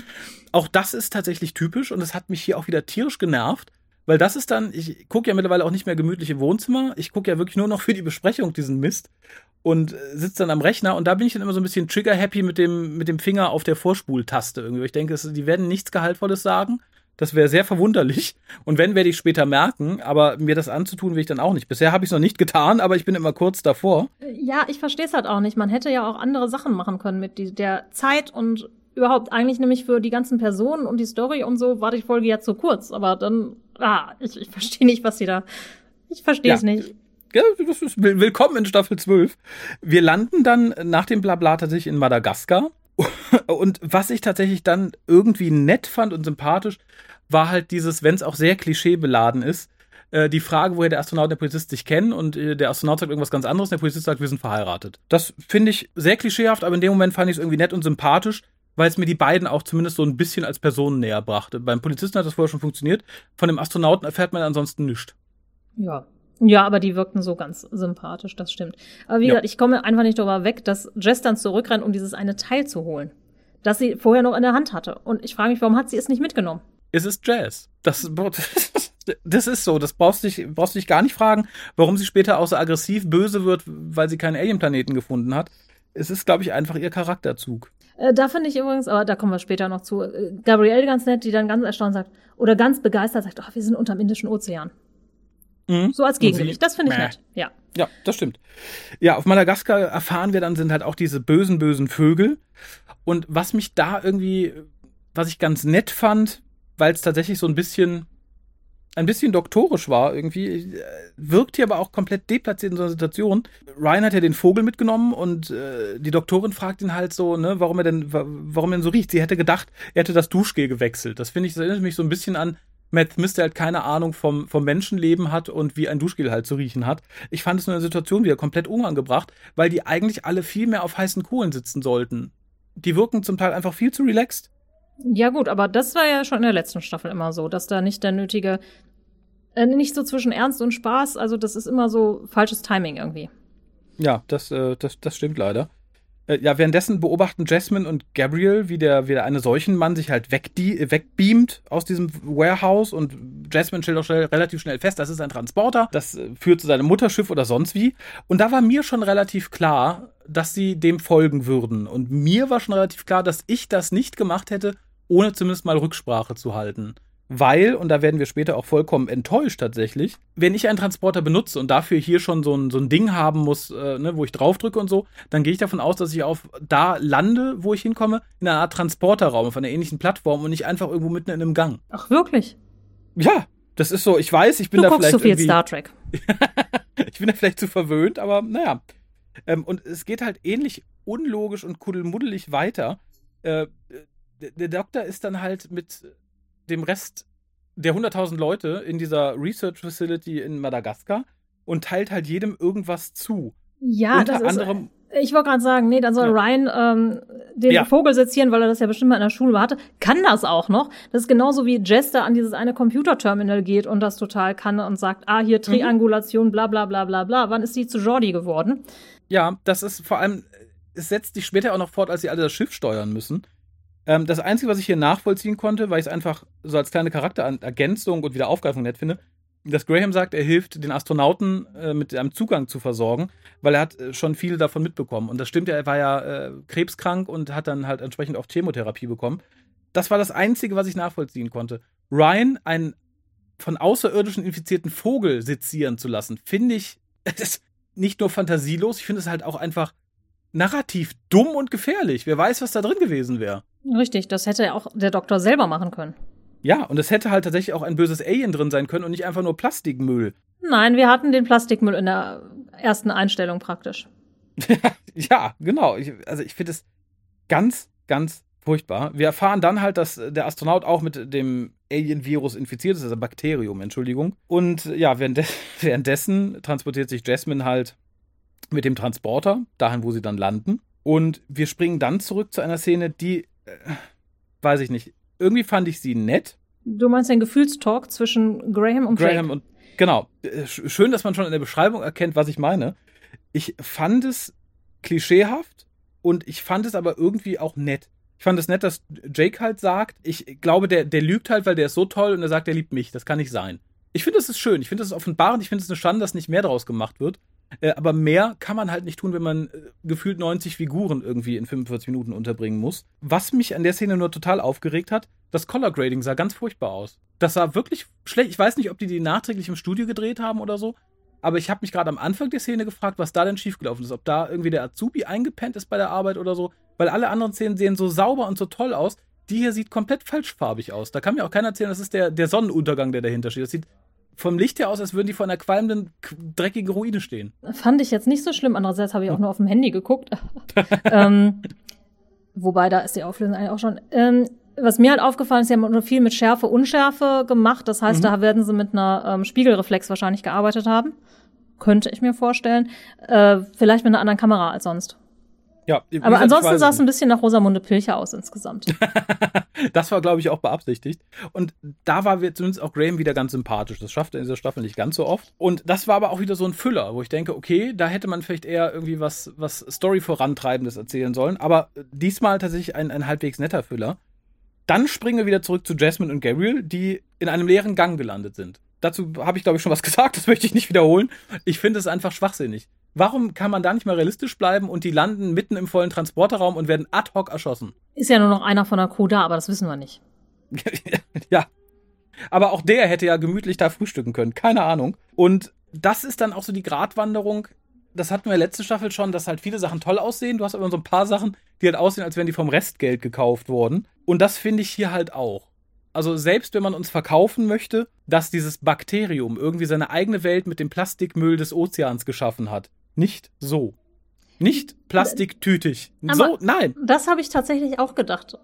Auch das ist tatsächlich typisch und es hat mich hier auch wieder tierisch genervt, weil das ist dann, ich gucke ja mittlerweile auch nicht mehr gemütlich im Wohnzimmer. Ich gucke ja wirklich nur noch für die Besprechung diesen Mist und äh, sitze dann am Rechner und da bin ich dann immer so ein bisschen trigger-happy mit dem, mit dem Finger auf der Vorspultaste irgendwie. Ich denke, die werden nichts Gehaltvolles sagen. Das wäre sehr verwunderlich. Und wenn, werde ich später merken, aber mir das anzutun, will ich dann auch nicht. Bisher habe ich es noch nicht getan, aber ich bin immer kurz davor. Ja, ich verstehe es halt auch nicht. Man hätte ja auch andere Sachen machen können mit der Zeit und überhaupt eigentlich nämlich für die ganzen Personen und die Story und so war die Folge jetzt so kurz. Aber dann, ah, ich, ich verstehe nicht, was sie da. Ich verstehe es Ja. nicht. Ja, das ist will- willkommen in Staffel 12. Wir landen dann nach dem Blabla tatsächlich in Madagaskar. Und was ich tatsächlich dann irgendwie nett fand und sympathisch, war halt dieses, wenn es auch sehr klischeebeladen ist, äh, die Frage, woher der Astronaut und der Polizist sich kennen und äh, der Astronaut sagt irgendwas ganz anderes und der Polizist sagt, wir sind verheiratet. Das finde ich sehr klischeehaft, aber in dem Moment fand ich es irgendwie nett und sympathisch, weil es mir die beiden auch zumindest so ein bisschen als Personen näher brachte. Beim Polizisten hat das vorher schon funktioniert, von dem Astronauten erfährt man ansonsten nichts. Ja. Ja, aber die wirkten so ganz sympathisch, das stimmt. Aber wie Ja. gesagt, ich komme einfach nicht darüber weg, dass Jess dann zurückrennt, um dieses eine Teil zu holen. Das sie vorher noch in der Hand hatte. Und ich frage mich, warum hat sie es nicht mitgenommen? es ist Jazz. Das, das ist so. Das brauchst du dich, brauchst du dich gar nicht fragen, warum sie später auch so aggressiv böse wird, weil sie keinen Alien-Planeten gefunden hat. Es ist, glaube ich, einfach ihr Charakterzug. Äh, da finde ich übrigens, aber da kommen wir später noch zu, äh, Gabrielle ganz nett, die dann ganz erstaunt sagt, oder ganz begeistert sagt, ach, wir sind unterm Indischen Ozean. Mhm. So als Gegengewicht. Das finde ich Mäh. nett. Ja. Ja, das stimmt. Ja, auf Madagaskar erfahren wir dann, sind halt auch diese bösen, bösen Vögel. Und was mich da irgendwie, was ich ganz nett fand, weil es tatsächlich so ein bisschen, ein bisschen doktorisch war irgendwie, wirkt hier aber auch komplett deplatziert in so einer Situation. Ryan hat ja den Vogel mitgenommen und äh, die Doktorin fragt ihn halt so, ne, warum er denn, wa- warum er denn so riecht. Sie hätte gedacht, er hätte das Duschgel gewechselt. Das finde ich, das erinnert mich so ein bisschen an Matt Smith, der halt keine Ahnung vom, vom Menschenleben hat und wie ein Duschgel halt zu riechen hat. Ich fand es in der Situation wieder komplett unangebracht, weil die eigentlich alle viel mehr auf heißen Kohlen sitzen sollten. Die wirken zum Teil einfach viel zu relaxed. Ja, gut, aber das war ja schon in der letzten Staffel immer so, dass da nicht der nötige, äh, nicht so zwischen Ernst und Spaß, also das ist immer so falsches Timing irgendwie. Ja, das, äh, das, das stimmt leider. Äh, ja, währenddessen beobachten Jasmine und Gabriel, wie der, wie der eine Seuchenmann sich halt wegbeamt aus diesem Warehouse und Jasmine stellt auch schnell, relativ schnell fest, das ist ein Transporter, das äh, führt zu seinem Mutterschiff oder sonst wie. Und da war mir schon relativ klar, dass sie dem folgen würden. Und mir war schon relativ klar, dass ich das nicht gemacht hätte, ohne zumindest mal Rücksprache zu halten. Weil, und da werden wir später auch vollkommen enttäuscht tatsächlich, wenn ich einen Transporter benutze und dafür hier schon so ein, so ein Ding haben muss, äh, ne, wo ich draufdrücke und so, dann gehe ich davon aus, dass ich auf da lande, wo ich hinkomme, in einer Art Transporterraum auf einer ähnlichen Plattform und nicht einfach irgendwo mitten in einem Gang. Ach, wirklich? Ja, das ist so, ich weiß, ich bin Du da guckst vielleicht so viel irgendwie, Star Trek. ich bin da vielleicht zu verwöhnt, aber naja. Ähm, und es geht halt ähnlich unlogisch und kuddelmuddelig weiter. Äh, der, Doktor ist dann halt mit dem Rest der 100.000 Leute in dieser Research Facility in Madagaskar und teilt halt jedem irgendwas zu. Ja, Unter das ist, anderem, Ich wollte gerade sagen, nee, dann soll Ja. Ryan ähm, den Ja. Vogel sezieren, weil er das ja bestimmt mal in der Schule hatte. Kann das auch noch. Das ist genauso wie Jess da an dieses eine Computerterminal geht und das total kann und sagt, ah, Mhm. hier Triangulation, bla bla bla bla bla. Wann ist die zu Jordi geworden? ja, das ist vor allem, es setzt sich später auch noch fort, als sie alle das Schiff steuern müssen. Ähm, das Einzige, was ich hier nachvollziehen konnte, weil ich es einfach so als kleine Charakterergänzung und Wiederaufgreifung nett finde, dass Graham sagt, er hilft den Astronauten äh, mit einem Zugang zu versorgen, weil er hat äh, schon viel davon mitbekommen. Und das stimmt ja, er war ja äh, krebskrank und hat dann halt entsprechend auch Chemotherapie bekommen. Das war das Einzige, was ich nachvollziehen konnte. Ryan, einen von Außerirdischen infizierten Vogel sezieren zu lassen, finde ich, nicht nur fantasielos, ich finde es halt auch einfach narrativ dumm und gefährlich. Wer weiß, was da drin gewesen wäre. Richtig, das hätte ja auch der Doktor selber machen können. Ja, und es hätte halt tatsächlich auch ein böses Alien drin sein können und nicht einfach nur Plastikmüll. Nein, wir hatten den Plastikmüll in der ersten Einstellung praktisch. ja, genau. Ich, also ich finde es ganz, ganz furchtbar. Wir erfahren dann halt, dass der Astronaut auch mit dem Alien-Virus infiziert ist, also Bakterium, Entschuldigung. Und ja, währenddessen transportiert sich Jasmine halt mit dem Transporter dahin, wo sie dann landen. Und wir springen dann zurück zu einer Szene, die, äh, weiß ich nicht, irgendwie fand ich sie nett. Du meinst den Gefühlstalk zwischen Graham und Graham Jake? und genau. Äh, schön, dass man schon in der Beschreibung erkennt, was ich meine. Ich fand es klischeehaft und ich fand es aber irgendwie auch nett. Ich fand es nett, dass Jake halt sagt, ich glaube, der, der lügt halt, weil der ist so toll und er sagt, er liebt mich. Das kann nicht sein. Ich finde, das ist schön. Ich finde, das ist offenbarend. Ich finde es eine Schande, dass nicht mehr daraus gemacht wird. Äh, aber mehr kann man halt nicht tun, wenn man äh, gefühlt 90 Figuren irgendwie in 45 Minuten unterbringen muss. Was mich an der Szene nur total aufgeregt hat, das Color Grading sah ganz furchtbar aus. Das sah wirklich schlecht. Ich weiß nicht, ob die die nachträglich im Studio gedreht haben oder so. Aber ich habe mich gerade am Anfang der Szene gefragt, was da denn schiefgelaufen ist. Ob da irgendwie der Azubi eingepennt ist bei der Arbeit oder so. Weil alle anderen Szenen sehen so sauber und so toll aus. Die hier sieht komplett falschfarbig aus. Da kann mir auch keiner erzählen, das ist der, der Sonnenuntergang, der dahinter steht. Das sieht vom Licht her aus, als würden die vor einer qualmenden, dreckigen Ruine stehen. Fand ich jetzt nicht so schlimm. Andererseits habe ich auch nur auf dem Handy geguckt. ähm, wobei, da ist die Auflösung eigentlich auch schon. Ähm, was mir halt aufgefallen ist, sie haben nur viel mit Schärfe, Unschärfe gemacht. Das heißt, mhm. da werden sie mit einer ähm, Spiegelreflex wahrscheinlich gearbeitet haben. Könnte ich mir vorstellen. Äh, vielleicht mit einer anderen Kamera als sonst. Ja, aber ansonsten sah es ein bisschen nach Rosamunde Pilcher aus insgesamt. das war, glaube ich, auch beabsichtigt. Und da war wir zumindest auch Graham wieder ganz sympathisch. Das schaffte er in dieser Staffel nicht ganz so oft. Und das war aber auch wieder so ein Füller, wo ich denke, okay, da hätte man vielleicht eher irgendwie was, was Story vorantreibendes erzählen sollen. Aber diesmal tatsächlich ein, ein halbwegs netter Füller. Dann springen wir wieder zurück zu Jasmine und Gabriel, die in einem leeren Gang gelandet sind. Dazu habe ich, glaube ich, schon was gesagt, das möchte ich nicht wiederholen. Ich finde es einfach schwachsinnig. Warum kann man da nicht mal realistisch bleiben und die landen mitten im vollen Transporterraum und werden ad hoc erschossen? Ist ja nur noch einer von der Crew da, aber das wissen wir nicht. ja. Aber auch der hätte ja gemütlich da frühstücken können. Keine Ahnung. Und das ist dann auch so die Gratwanderung. Das hatten wir letzte Staffel schon, dass halt viele Sachen toll aussehen. Du hast aber so ein paar Sachen, die halt aussehen, als wären die vom Restgeld gekauft worden. Und das finde ich hier halt auch. Also selbst wenn man uns verkaufen möchte, dass dieses Bakterium irgendwie seine eigene Welt mit dem Plastikmüll des Ozeans geschaffen hat, nicht so. Nicht plastiktütig. So, nein. Das habe ich tatsächlich auch gedacht.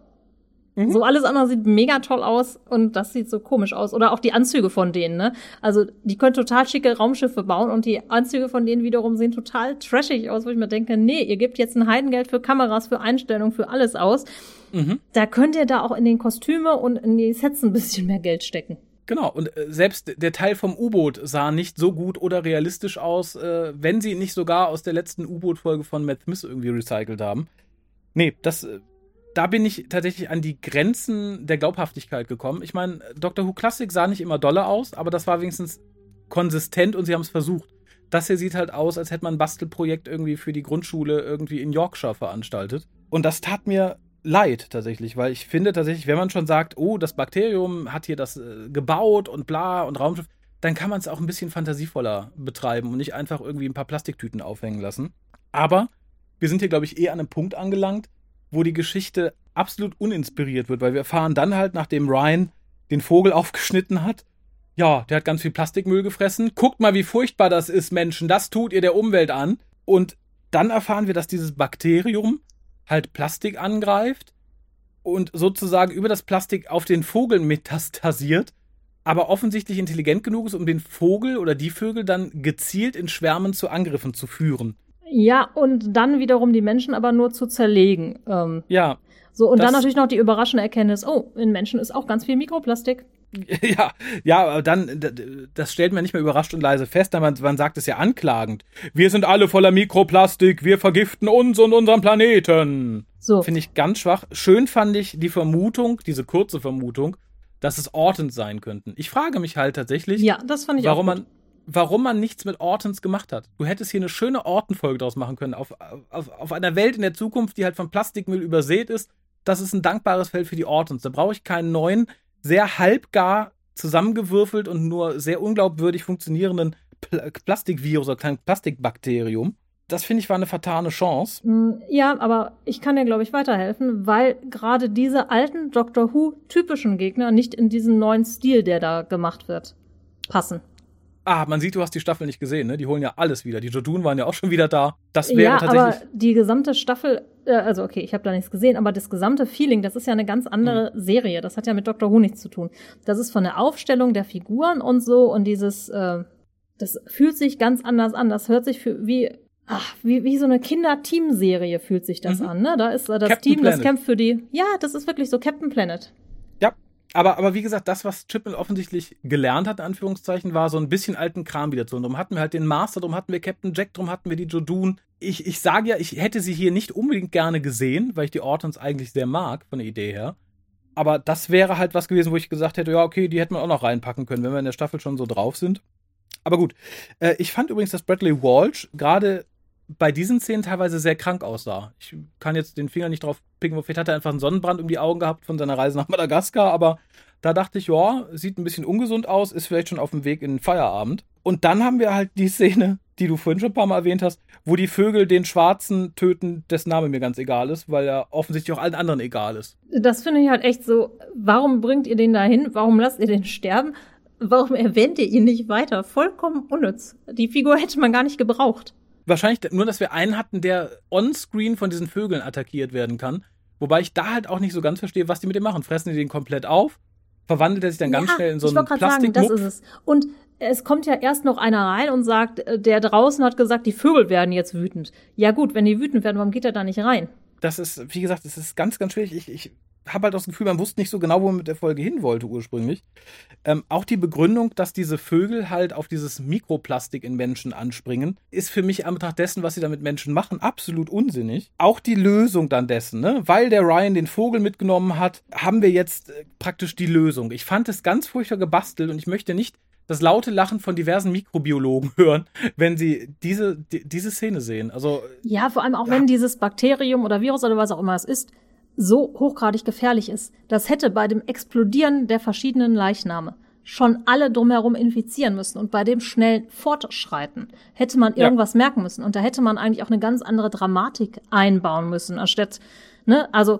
Mhm. So alles andere sieht mega toll aus und das sieht so komisch aus. Oder auch die Anzüge von denen, ne? Also die können total schicke Raumschiffe bauen und die Anzüge von denen wiederum sehen total trashig aus, wo ich mir denke, nee, ihr gebt jetzt ein Heidengeld für Kameras, für Einstellungen, für alles aus. Mhm. Da könnt ihr da auch in den Kostüme und in die Sets ein bisschen mehr Geld stecken. Genau, und äh, selbst der Teil vom U-Boot sah nicht so gut oder realistisch aus, äh, wenn sie nicht sogar aus der letzten U-Boot-Folge von Matt Smith irgendwie recycelt haben. Nee, das, äh, da bin ich tatsächlich an die Grenzen der Glaubhaftigkeit gekommen. Ich meine, Doctor Who Classic sah nicht immer dolle aus, aber das war wenigstens konsistent und sie haben es versucht. Das hier sieht halt aus, als hätte man ein Bastelprojekt irgendwie für die Grundschule irgendwie in Yorkshire veranstaltet. Und das tat mir leid tatsächlich, weil ich finde tatsächlich, wenn man schon sagt, oh, das Bakterium hat hier das äh, gebaut und bla und Raumschiff, dann kann man es auch ein bisschen fantasievoller betreiben und nicht einfach irgendwie ein paar Plastiktüten aufhängen lassen. Aber wir sind hier, glaube ich, eh an einem Punkt angelangt, wo die Geschichte absolut uninspiriert wird, weil wir erfahren dann halt, nachdem Ryan den Vogel aufgeschnitten hat, ja, der hat ganz viel Plastikmüll gefressen. Guckt mal, wie furchtbar das ist, Menschen. Das tut ihr der Umwelt an. Und dann erfahren wir, dass dieses Bakterium halt Plastik angreift und sozusagen über das Plastik auf den Vogel metastasiert, aber offensichtlich intelligent genug ist, um den Vogel oder die Vögel dann gezielt in Schwärmen zu Angriffen zu führen. Ja, und dann wiederum die Menschen aber nur zu zerlegen. Ähm, ja. So, und dann natürlich noch die überraschende Erkenntnis, oh, in Menschen ist auch ganz viel Mikroplastik. Ja, ja, aber dann, das stellt man nicht mehr überrascht und leise fest, denn man, sagt es ja anklagend. Wir sind alle voller Mikroplastik, wir vergiften uns und unseren Planeten. So. Finde ich ganz schwach. Schön fand ich die Vermutung, diese kurze Vermutung, dass es Ortons sein könnten. Ich frage mich halt tatsächlich, ja, das fand ich warum man warum man nichts mit Ortons gemacht hat. Du hättest hier eine schöne Orton-Folge draus machen können, auf, auf, auf einer Welt in der Zukunft, die halt von Plastikmüll übersät ist. Das ist ein dankbares Feld für die Ortons. Da brauche ich keinen neuen sehr halbgar zusammengewürfelt und nur sehr unglaubwürdig funktionierenden Pl Plastikvirus oder kleinen Plastikbakterium. Das finde ich war eine vertane Chance. Mm, ja, aber ich kann dir, glaube ich, weiterhelfen, weil gerade diese alten Doctor Who-typischen Gegner nicht in diesen neuen Stil, der da gemacht wird, passen. Ah, man sieht, du hast die Staffel nicht gesehen, ne? Die holen ja alles wieder. Die Jodun waren ja auch schon wieder da. Das wäre ja, tatsächlich. aber die gesamte Staffel, äh, also okay, ich habe da nichts gesehen, aber das gesamte Feeling, das ist ja eine ganz andere mhm. Serie. Das hat ja mit Dr. Who nichts zu tun. Das ist von der Aufstellung der Figuren und so und dieses, äh, das fühlt sich ganz anders an. Das hört sich für, wie ach, wie, wie so eine Kinder-Team-Serie fühlt sich das mhm. an, ne? Da ist äh, das Captain Team, Planet. das kämpft für die. Ja, das ist wirklich so Captain Planet. Ja, aber, aber wie gesagt, das, was Chipmel offensichtlich gelernt hat, in Anführungszeichen, war so ein bisschen alten Kram wieder zu. Und darum hatten wir halt den Master, darum hatten wir Captain Jack, darum hatten wir die Jodun. Ich, ich sage ja, ich hätte sie hier nicht unbedingt gerne gesehen, weil ich die Ortons eigentlich sehr mag, von der Idee her. Aber das wäre halt was gewesen, wo ich gesagt hätte, ja, okay, die hätten wir auch noch reinpacken können, wenn wir in der Staffel schon so drauf sind. Aber gut. Äh, ich fand übrigens, dass Bradley Walsh gerade bei diesen Szenen teilweise sehr krank aussah. Ich kann jetzt den Finger nicht drauf picken, vielleicht hat er einfach einen Sonnenbrand um die Augen gehabt von seiner Reise nach Madagaskar, aber da dachte ich, ja, sieht ein bisschen ungesund aus, ist vielleicht schon auf dem Weg in den Feierabend. Und dann haben wir halt die Szene, die du vorhin schon ein paar Mal erwähnt hast, wo die Vögel den Schwarzen töten, dessen Name mir ganz egal ist, weil er offensichtlich auch allen anderen egal ist. Das finde ich halt echt so, warum bringt ihr den da hin? Warum lasst ihr den sterben? Warum erwähnt ihr ihn nicht weiter? Vollkommen unnütz. Die Figur hätte man gar nicht gebraucht. Wahrscheinlich nur, dass wir einen hatten, der on-screen von diesen Vögeln attackiert werden kann. Wobei ich da halt auch nicht so ganz verstehe, was die mit dem machen. Fressen die den komplett auf? Verwandelt er sich dann ganz ja, schnell in so einen Plastik? Sagen, das ist es. Und es kommt ja erst noch einer rein und sagt, äh, der draußen hat gesagt, die Vögel werden jetzt wütend. Ja gut, wenn die wütend werden, warum geht er da nicht rein? Das ist, wie gesagt, das ist ganz, ganz schwierig. Ich, ich habe halt das Gefühl, man wusste nicht so genau, wo man mit der Folge hin wollte ursprünglich. Ähm, auch die Begründung, dass diese Vögel halt auf dieses Mikroplastik in Menschen anspringen, ist für mich an Betracht dessen, was sie da mit Menschen machen, absolut unsinnig. Auch die Lösung dann dessen, ne? Weil der Ryan den Vogel mitgenommen hat, haben wir jetzt äh, praktisch die Lösung. Ich fand es ganz furchtbar gebastelt und ich möchte nicht das laute Lachen von diversen Mikrobiologen hören, wenn sie diese, die, diese Szene sehen. Also ja, vor allem auch ja. wenn dieses Bakterium oder Virus oder was auch immer es ist, so hochgradig gefährlich ist. Das hätte bei dem Explodieren der verschiedenen Leichname schon alle drumherum infizieren müssen und bei dem schnellen Fortschreiten hätte man irgendwas ja. merken müssen und da hätte man eigentlich auch eine ganz andere Dramatik einbauen müssen, anstatt, ne, also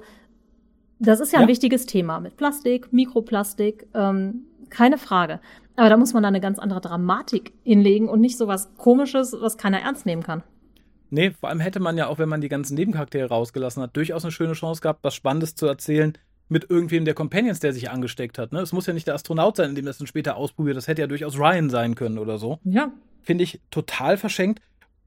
das ist ja, ja. ein wichtiges Thema mit Plastik, Mikroplastik, ähm, keine Frage. Aber da muss man da eine ganz andere Dramatik hinlegen und nicht so was Komisches, was keiner ernst nehmen kann. Nee, vor allem hätte man ja auch, wenn man die ganzen Nebencharaktere rausgelassen hat, durchaus eine schöne Chance gehabt, was Spannendes zu erzählen mit irgendwem der Companions, der sich angesteckt hat. Ne? Es muss ja nicht der Astronaut sein, in dem das dann später ausprobiert. Das hätte ja durchaus Ryan sein können oder so. Ja. Finde ich total verschenkt.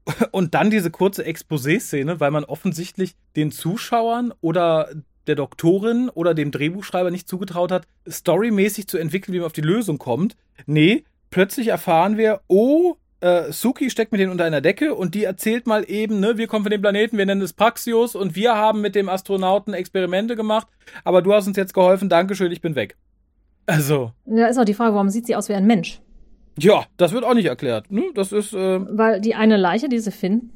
Und dann diese kurze Exposé-Szene, weil man offensichtlich den Zuschauern oder der Doktorin oder dem Drehbuchschreiber nicht zugetraut hat, storymäßig zu entwickeln, wie man auf die Lösung kommt. Nee, plötzlich erfahren wir, oh, äh, Suki steckt mit denen unter einer Decke und die erzählt mal eben, ne, wir kommen von dem Planeten, wir nennen es Praxios und wir haben mit dem Astronauten Experimente gemacht, aber du hast uns jetzt geholfen, Dankeschön, ich bin weg. Also. Da ist auch die Frage, warum sieht sie aus wie ein Mensch? Ja, das wird auch nicht erklärt. Ne? Das ist. Äh Weil die eine Leiche, die sie finden,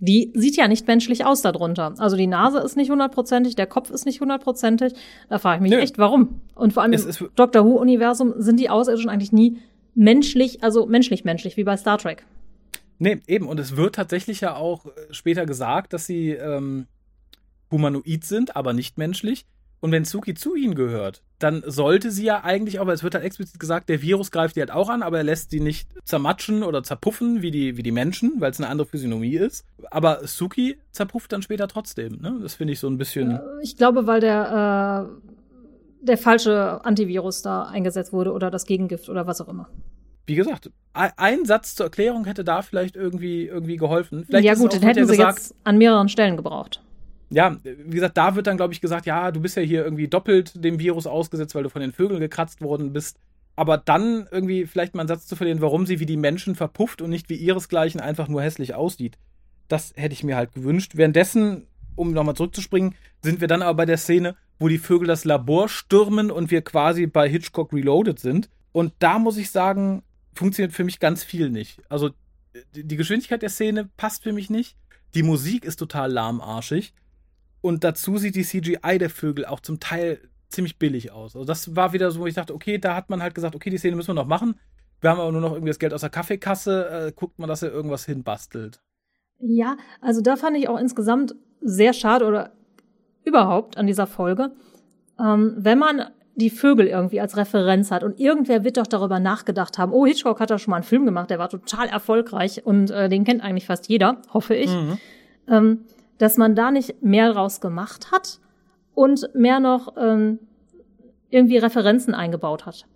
die sieht ja nicht menschlich aus darunter. Also die Nase ist nicht hundertprozentig, der Kopf ist nicht hundertprozentig. Da frage ich mich Nö. echt, warum? Und vor allem im Doctor Who-Universum sind die Außerirdischen eigentlich nie menschlich, also menschlich-menschlich, wie bei Star Trek. Nee, eben. Und es wird tatsächlich ja auch äh, später gesagt, dass sie ähm, humanoid sind, aber nicht menschlich. Und wenn Suki zu ihnen gehört, dann sollte sie ja eigentlich auch, weil es wird halt explizit gesagt, der Virus greift die halt auch an, aber er lässt sie nicht zermatschen oder zerpuffen wie die, wie die Menschen, weil es eine andere Physiognomie ist. Aber Suki zerpufft dann später trotzdem, ne? Das finde ich so ein bisschen. Äh, ich glaube, weil der äh, der falsche Antivirus da eingesetzt wurde oder das Gegengift oder was auch immer. Wie gesagt, ein Satz zur Erklärung hätte da vielleicht irgendwie, irgendwie geholfen. Vielleicht ja gut, den hätten sie gesagt, jetzt an mehreren Stellen gebraucht. Ja, wie gesagt, da wird dann, glaube ich, gesagt, ja, du bist ja hier irgendwie doppelt dem Virus ausgesetzt, weil du von den Vögeln gekratzt worden bist. Aber dann irgendwie vielleicht mal einen Satz zu verlieren, warum sie wie die Menschen verpufft und nicht wie ihresgleichen einfach nur hässlich aussieht. Das hätte ich mir halt gewünscht. Währenddessen, um nochmal zurückzuspringen, sind wir dann aber bei der Szene, wo die Vögel das Labor stürmen und wir quasi bei Hitchcock Reloaded sind. Und da muss ich sagen, funktioniert für mich ganz viel nicht. Also die Geschwindigkeit der Szene passt für mich nicht. Die Musik ist total lahmarschig. Und dazu sieht die CGI der Vögel auch zum Teil ziemlich billig aus. Also das war wieder so, wo ich dachte, okay, da hat man halt gesagt, okay, die Szene müssen wir noch machen. Wir haben aber nur noch irgendwie das Geld aus der Kaffeekasse. Äh, guckt man, dass er irgendwas hinbastelt. Ja, also da fand ich auch insgesamt sehr schade oder überhaupt an dieser Folge. Ähm, wenn man die Vögel irgendwie als Referenz hat. Und irgendwer wird doch darüber nachgedacht haben, oh, Hitchcock hat da schon mal einen Film gemacht, der war total erfolgreich und äh, den kennt eigentlich fast jeder, hoffe ich. Mhm. Ähm, dass man da nicht mehr draus gemacht hat und mehr noch ähm, irgendwie Referenzen eingebaut hat.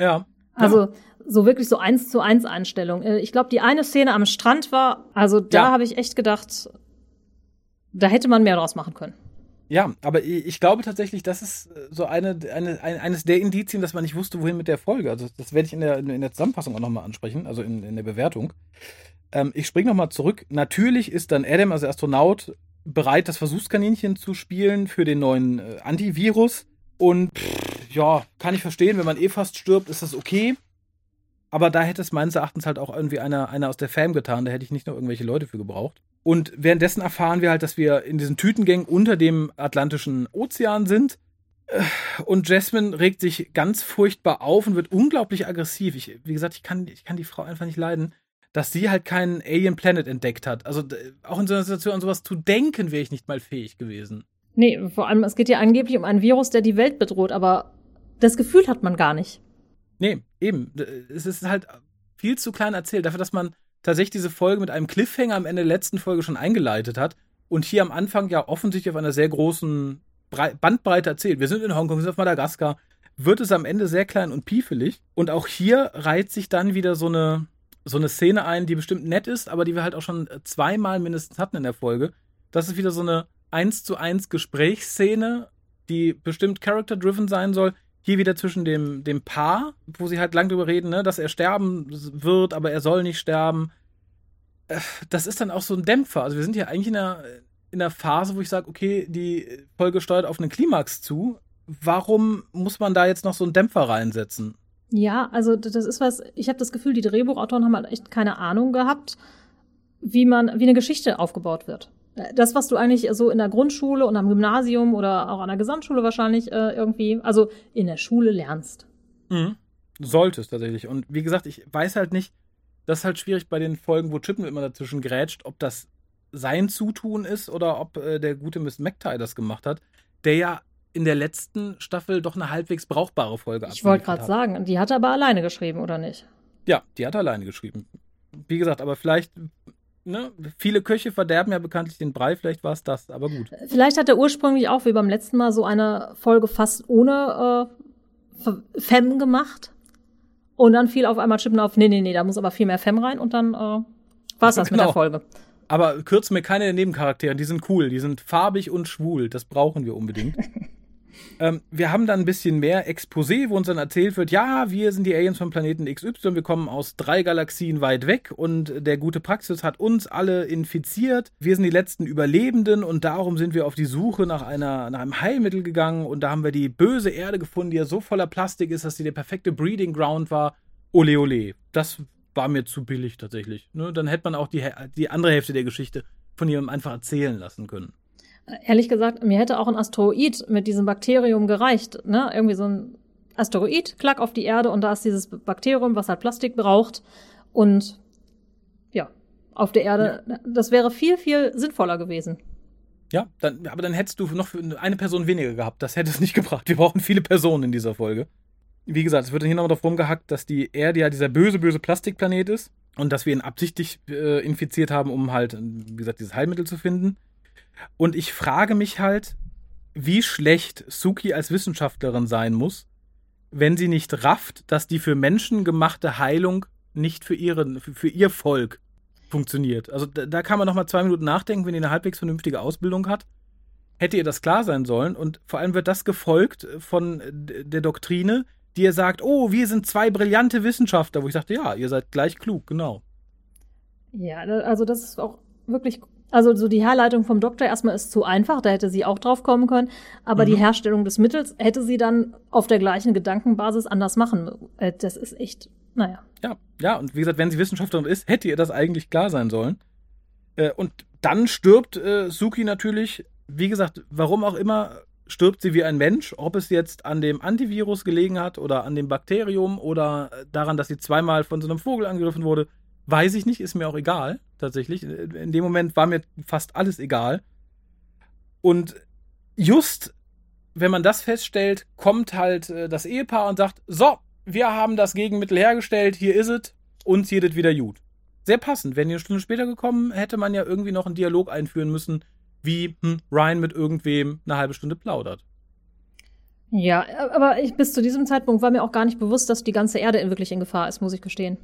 Ja. Also ja. so wirklich so eins zu eins Einstellung. Äh, ich glaube, die eine Szene am Strand war, also da ja. habe ich echt gedacht, da hätte man mehr draus machen können. Ja, aber ich glaube tatsächlich, das ist äh, so eine, eine, ein, eines der Indizien, dass man nicht wusste, wohin mit der Folge. Also das werde ich in der, in der Zusammenfassung auch nochmal ansprechen, also in, in der Bewertung. Ähm, ich springe nochmal zurück. Natürlich ist dann Adam, also Astronaut, bereit, das Versuchskaninchen zu spielen für den neuen äh, Antivirus. Und pff, ja, kann ich verstehen, wenn man eh fast stirbt, ist das okay. Aber da hätte es meines Erachtens halt auch irgendwie einer, einer aus der Fam getan. Da hätte ich nicht noch irgendwelche Leute für gebraucht. Und währenddessen erfahren wir halt, dass wir in diesen Tütengängen unter dem Atlantischen Ozean sind. Äh, und Jasmine regt sich ganz furchtbar auf und wird unglaublich aggressiv. Ich, wie gesagt, ich kann, ich kann die Frau einfach nicht leiden, dass sie halt keinen Alien Planet entdeckt hat. Also auch in so einer Situation an sowas zu denken, wäre ich nicht mal fähig gewesen. Nee, vor allem, es geht ja angeblich um ein Virus, der die Welt bedroht, aber das Gefühl hat man gar nicht. Nee, eben. Es ist halt viel zu klein erzählt, dafür, dass man tatsächlich diese Folge mit einem Cliffhanger am Ende der letzten Folge schon eingeleitet hat und hier am Anfang ja offensichtlich auf einer sehr großen Bandbreite erzählt. Wir sind in Hongkong, wir sind auf Madagaskar, wird es am Ende sehr klein und piefelig. Und auch hier reiht sich dann wieder so eine, so eine Szene ein, die bestimmt nett ist, aber die wir halt auch schon zweimal mindestens hatten in der Folge. Das ist wieder so eine 1 zu 1 Gesprächsszene, die bestimmt character-driven sein soll, hier wieder zwischen dem, dem Paar, wo sie halt lang drüber reden, ne, dass er sterben wird, aber er soll nicht sterben. Äh, das ist dann auch so ein Dämpfer. Also wir sind hier eigentlich in einer, in einer Phase, wo ich sage, okay, die Folge steuert auf einen Klimax zu. Warum muss man da jetzt noch so einen Dämpfer reinsetzen? Ja, also das ist was, ich habe das Gefühl, die Drehbuchautoren haben halt echt keine Ahnung gehabt, wie man, wie eine Geschichte aufgebaut wird das, was du eigentlich so in der Grundschule und am Gymnasium oder auch an der Gesamtschule wahrscheinlich äh, irgendwie, also in der Schule lernst. Mhm. Solltest tatsächlich. Und wie gesagt, ich weiß halt nicht, das ist halt schwierig bei den Folgen, wo Chippen immer dazwischen grätscht, ob das sein Zutun ist oder ob äh, der gute Miss McTie das gemacht hat, der ja in der letzten Staffel doch eine halbwegs brauchbare Folge Ich wollte gerade sagen, die hat er aber alleine geschrieben, oder nicht? Ja, die hat er alleine geschrieben. Wie gesagt, aber vielleicht ne, viele Köche verderben ja bekanntlich den Brei, vielleicht war es das, aber gut. Vielleicht hat er ursprünglich auch wie beim letzten Mal so eine Folge fast ohne äh, Fem gemacht. Und dann fiel auf einmal Chippen auf, nee, nee, nee, da muss aber viel mehr Fem rein und dann äh, war es das genau. mit der genau. Folge. Aber kürzen mir keine der Nebencharaktere, die sind cool, die sind farbig und schwul, das brauchen wir unbedingt. Ähm, wir haben dann ein bisschen mehr Exposé, wo uns dann erzählt wird, ja, wir sind die Aliens vom Planeten XY, wir kommen aus drei Galaxien weit weg und der gute Praxis hat uns alle infiziert. Wir sind die letzten Überlebenden und darum sind wir auf die Suche nach, einer, nach einem Heilmittel gegangen und da haben wir die böse Erde gefunden, die ja so voller Plastik ist, dass sie der perfekte Breeding Ground war. Ole ole. Das war mir zu billig tatsächlich. Ne? Dann hätte man auch die, die andere Hälfte der Geschichte von jemandem einfach erzählen lassen können. Ehrlich gesagt, mir hätte auch ein Asteroid mit diesem Bakterium gereicht. Ne? Irgendwie so ein Asteroid, klack auf die Erde und da ist dieses Bakterium, was halt Plastik braucht. Und ja, auf der Erde, ja. das wäre viel, viel sinnvoller gewesen. Ja, dann, aber dann hättest du noch eine Person weniger gehabt. Das hätte es nicht gebracht. Wir brauchen viele Personen in dieser Folge. Wie gesagt, es wird dann hier nochmal drauf rumgehackt, dass die Erde ja dieser böse, böse Plastikplanet ist und dass wir ihn absichtlich äh, infiziert haben, um halt, wie gesagt, dieses Heilmittel zu finden. Und ich frage mich halt, wie schlecht Suki als Wissenschaftlerin sein muss, wenn sie nicht rafft, dass die für Menschen gemachte Heilung nicht für, ihren, für, ihr Volk funktioniert. Also da, da kann man noch mal zwei Minuten nachdenken, wenn ihr eine halbwegs vernünftige Ausbildung hat. Hätte ihr das klar sein sollen und vor allem wird das gefolgt von der Doktrine, die ihr sagt, oh, wir sind zwei brillante Wissenschaftler, wo ich dachte, ja, ihr seid gleich klug, genau. Ja, also das ist auch wirklich also so die Herleitung vom Doktor erstmal ist zu einfach, da hätte sie auch drauf kommen können. Aber mhm. die Herstellung des Mittels hätte sie dann auf der gleichen Gedankenbasis anders machen. Äh, das ist echt, naja. Ja, ja, und wie gesagt, wenn sie Wissenschaftlerin ist, hätte ihr das eigentlich klar sein sollen. Äh, und dann stirbt äh, Suki natürlich, wie gesagt, warum auch immer, stirbt sie wie ein Mensch. Ob es jetzt an dem Antivirus gelegen hat oder an dem Bakterium oder daran, dass sie zweimal von so einem Vogel angegriffen wurde, Weiß ich nicht, ist mir auch egal, tatsächlich. In dem Moment war mir fast alles egal. Und just wenn man das feststellt, kommt halt äh, das Ehepaar und sagt, so, wir haben das Gegenmittel hergestellt, hier ist es, uns jedet wieder gut. Sehr passend. Wenn ihr eine Stunde später gekommen, hätte man ja irgendwie noch einen Dialog einführen müssen, wie hm, Ryan mit irgendwem eine halbe Stunde plaudert. Ja, aber ich, bis zu diesem Zeitpunkt war mir auch gar nicht bewusst, dass die ganze Erde wirklich in Gefahr ist, muss ich gestehen.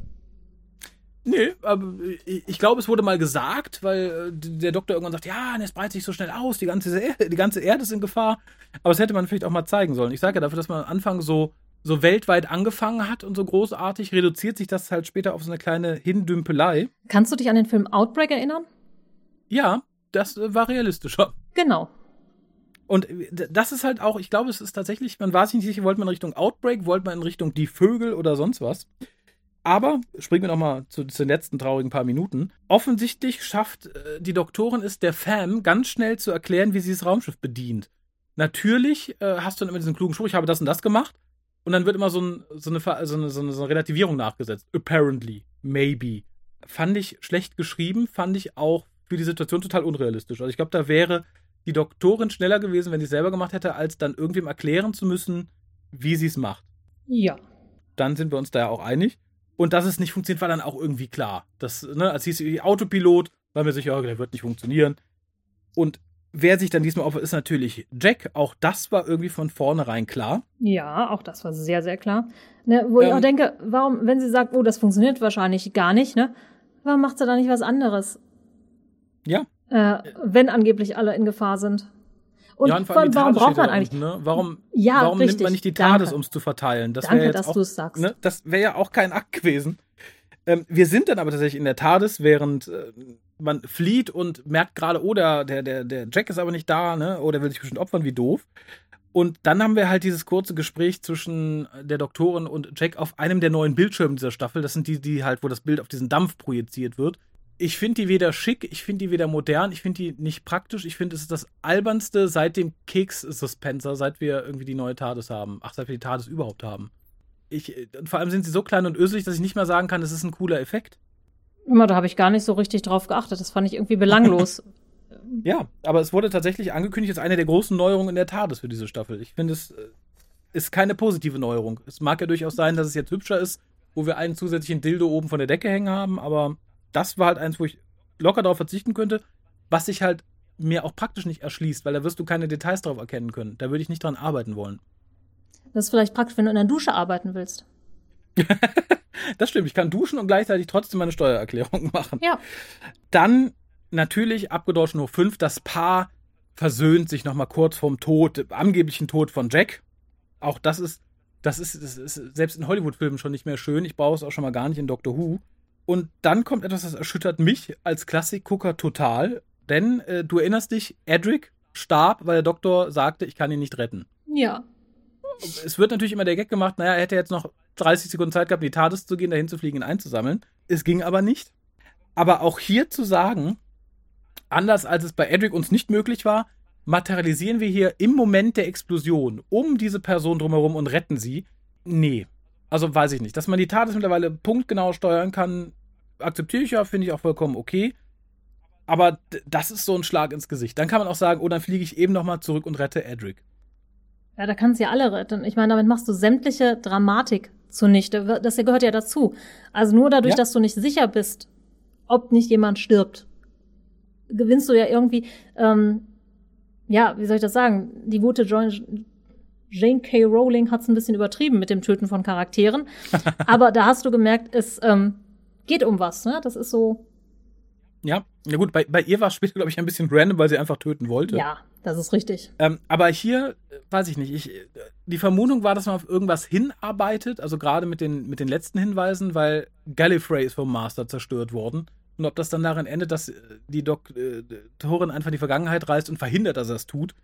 Nee, aber ich, glaube, es wurde mal gesagt, weil äh, der Doktor irgendwann sagt, ja, es breitet sich so schnell aus, die ganze, die ganze Erde ist in Gefahr. Aber das hätte man vielleicht auch mal zeigen sollen. Ich sage ja dafür, dass man am Anfang so, so weltweit angefangen hat und so großartig, reduziert sich das halt später auf so eine kleine Hindümpelei. Kannst du dich an den Film Outbreak erinnern? Ja, das äh, war realistischer. Genau. Und äh, das ist halt auch, ich glaube, es ist tatsächlich, man war sich nicht sicher, wollte man in Richtung Outbreak, wollte man in Richtung Die Vögel oder sonst was. Aber springen wir nochmal zu, zu den letzten traurigen paar Minuten. Offensichtlich schafft äh, die Doktorin es der Fam ganz schnell zu erklären, wie sie das Raumschiff bedient. Natürlich äh, hast du dann immer diesen klugen Spruch, ich habe das und das gemacht. Und dann wird immer so, ein, so, eine, so, eine, so, eine, so, eine, Relativierung nachgesetzt. Apparently, maybe. Fand ich schlecht geschrieben, fand ich auch für die Situation total unrealistisch. Also ich glaube, da wäre die Doktorin schneller gewesen, wenn sie es selber gemacht hätte, als dann irgendwem erklären zu müssen, wie sie es macht. Ja. Dann sind wir uns da ja auch einig. Und dass es nicht funktioniert, war dann auch irgendwie klar. Das, ne, als hieß es Autopilot, war mir sicher, der wird nicht funktionieren. Und wer sich dann diesmal opfert, ist natürlich Jack. Auch das war irgendwie von vornherein klar. Ja, auch das war sehr, sehr klar. Ne, wo ähm, ich auch denke, warum, wenn sie sagt, oh, das funktioniert wahrscheinlich gar nicht, ne? Warum macht sie da nicht was anderes? Ja. Äh, wenn angeblich alle in Gefahr sind. Und, ja, und warum, warum braucht man eigentlich? Unten, ne? Warum, ja, warum nimmt man nicht die TARDIS, um es zu verteilen? Das Danke, dass du es sagst. Ne? Das wäre ja auch kein Akt gewesen. Ähm, wir sind dann aber tatsächlich in der TARDIS, während äh, man flieht und merkt gerade, oh, der, der, der Jack ist aber nicht da, ne? Oh, der will sich bestimmt opfern, wie doof. Und dann haben wir halt dieses kurze Gespräch zwischen der Doktorin und Jack auf einem der neuen Bildschirme dieser Staffel. Das sind die, die halt, wo das Bild auf diesen Dampf projiziert wird ich finde die weder schick, ich finde die weder modern, ich finde die nicht praktisch. Ich finde, es ist das albernste seit dem Keks-Suspenser, seit wir irgendwie die neue TARDIS haben. Ach, seit wir die TARDIS überhaupt haben. Ich, vor allem sind sie so klein und öselig, dass ich nicht mal sagen kann, es ist ein cooler Effekt. Immer, da habe ich gar nicht so richtig drauf geachtet. Das fand ich irgendwie belanglos. ja, aber es wurde tatsächlich angekündigt als eine der großen Neuerungen in der TARDIS für diese Staffel. Ich finde, es äh, ist keine positive Neuerung. Es mag ja durchaus sein, dass es jetzt hübscher ist, wo wir einen zusätzlichen Dildo oben von der Decke hängen haben, aber das war halt eins, wo ich locker darauf verzichten könnte, was sich halt mir auch praktisch nicht erschließt, weil da wirst du keine Details drauf erkennen können. Da würde ich nicht dran arbeiten wollen. Das ist vielleicht praktisch, wenn du in der Dusche arbeiten willst. das stimmt. Ich kann duschen und gleichzeitig trotzdem meine Steuererklärung machen. Ja. Dann natürlich abgedroschen hoch 5. Das Paar versöhnt sich nochmal kurz vorm Tod, angeblichen Tod von Jack. Auch das ist, das ist, das ist selbst in Hollywood-Filmen schon nicht mehr schön. Ich brauche es auch schon mal gar nicht in Doctor Who. Und dann kommt etwas, das erschüttert mich als Klassikgucker total. Denn äh, du erinnerst dich, Edric starb, weil der Doktor sagte, ich kann ihn nicht retten. Ja. Es wird natürlich immer der Gag gemacht, naja, er hätte jetzt noch 30 Sekunden Zeit gehabt, in die TARDIS zu gehen, dahin zu fliegen, ihn einzusammeln. Es ging aber nicht. Aber auch hier zu sagen, anders als es bei Edric uns nicht möglich war, materialisieren wir hier im Moment der Explosion um diese Person drumherum und retten sie. Nee. Also weiß ich nicht. Dass man die TARDIS mittlerweile punktgenau steuern kann, akzeptiere ich ja, finde ich auch vollkommen okay. Aber das ist so ein Schlag ins Gesicht. Dann kann man auch sagen, oh, dann fliege ich eben nochmal zurück und rette Edric. Ja, da kannst du ja alle retten. Ich meine, damit machst du sämtliche Dramatik zunichte. Das gehört ja dazu. Also nur dadurch, ja. dass du nicht sicher bist, ob nicht jemand stirbt, gewinnst du ja irgendwie, ähm, ja, wie soll ich das sagen? Die gute Jane K. Rowling hat es ein bisschen übertrieben mit dem Töten von Charakteren. Aber da hast du gemerkt, es ähm, geht um was, ne? Das ist so. Ja, ja gut, bei, bei ihr war es später, glaube ich, ein bisschen random, weil sie einfach töten wollte. Ja, das ist richtig. Ähm, aber hier, äh, weiß ich nicht, ich, die Vermutung war, dass man auf irgendwas hinarbeitet, also gerade mit den, mit den letzten Hinweisen, weil Gallifrey ist vom Master zerstört worden. Und ob das dann darin endet, dass die Doktorin einfach in die Vergangenheit reist und verhindert, dass er es tut.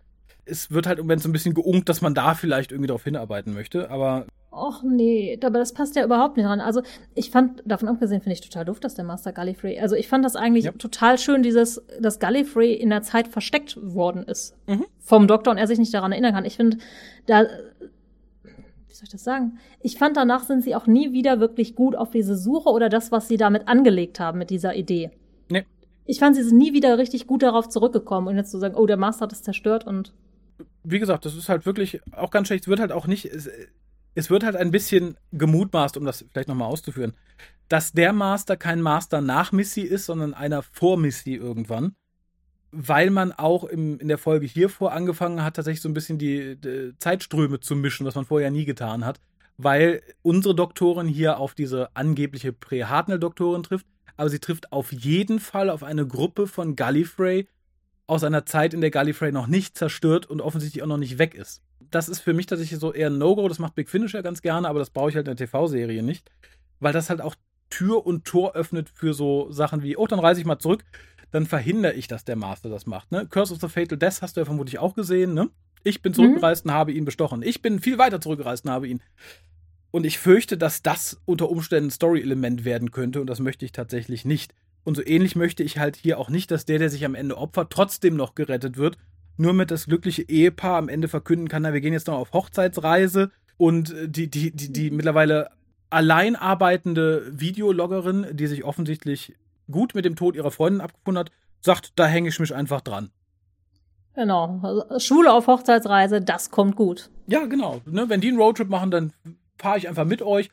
Es wird halt im Moment so ein bisschen geunkt, dass man da vielleicht irgendwie darauf hinarbeiten möchte, aber Och nee, aber das passt ja überhaupt nicht dran. Also ich fand, davon abgesehen finde ich total doof, dass der Master Gallifrey, also ich fand das eigentlich ja. total schön, dieses, dass Gallifrey in der Zeit versteckt worden ist mhm. vom Doktor und er sich nicht daran erinnern kann. Ich finde, da, wie soll ich das sagen? Ich fand danach sind sie auch nie wieder wirklich gut auf diese Suche oder das, was sie damit angelegt haben mit dieser Idee. Nee. Ich fand, sie sind nie wieder richtig gut darauf zurückgekommen und jetzt zu sagen, oh, der Master hat es zerstört und wie gesagt, das ist halt wirklich auch ganz schlecht. Es wird halt auch nicht, es, wird halt ein bisschen gemutmaßt, um das vielleicht nochmal auszuführen, dass der Master kein Master nach Missy ist, sondern einer vor Missy irgendwann. Weil man auch im, in der Folge hiervor angefangen hat, tatsächlich so ein bisschen die, die Zeitströme zu mischen, was man vorher nie getan hat. Weil unsere Doktorin hier auf diese angebliche Prä-Hartnell-Doktorin trifft, aber sie trifft auf jeden Fall auf eine Gruppe von Gallifrey, aus einer Zeit, in der Gallifrey noch nicht zerstört und offensichtlich auch noch nicht weg ist. Das ist für mich tatsächlich so eher ein No-Go. Das macht Big Finish ja ganz gerne, aber das brauche ich halt in der TV-Serie nicht, weil das halt auch Tür und Tor öffnet für so Sachen wie, oh, dann reise ich mal zurück, dann verhindere ich, dass der Master das macht. Ne? Curse of the Fatal Death hast du ja vermutlich auch gesehen. Ne? Ich bin zurückgereist mhm. und habe ihn bestochen. Ich bin viel weiter zurückgereist und habe ihn. Und ich fürchte, dass das unter Umständen ein Story-Element werden könnte und das möchte ich tatsächlich nicht. Und so ähnlich möchte ich halt hier auch nicht, dass der, der sich am Ende opfert, trotzdem noch gerettet wird. Nur mit das glückliche Ehepaar am Ende verkünden kann, na, wir gehen jetzt noch auf Hochzeitsreise und äh, die, die, die, die mittlerweile allein arbeitende Videologgerin, die sich offensichtlich gut mit dem Tod ihrer Freundin abgefunden hat, sagt, da hänge ich mich einfach dran. Genau. Also, Schule auf Hochzeitsreise, das kommt gut. Ja, genau. Ne, wenn die einen Roadtrip machen, dann fahre ich einfach mit euch,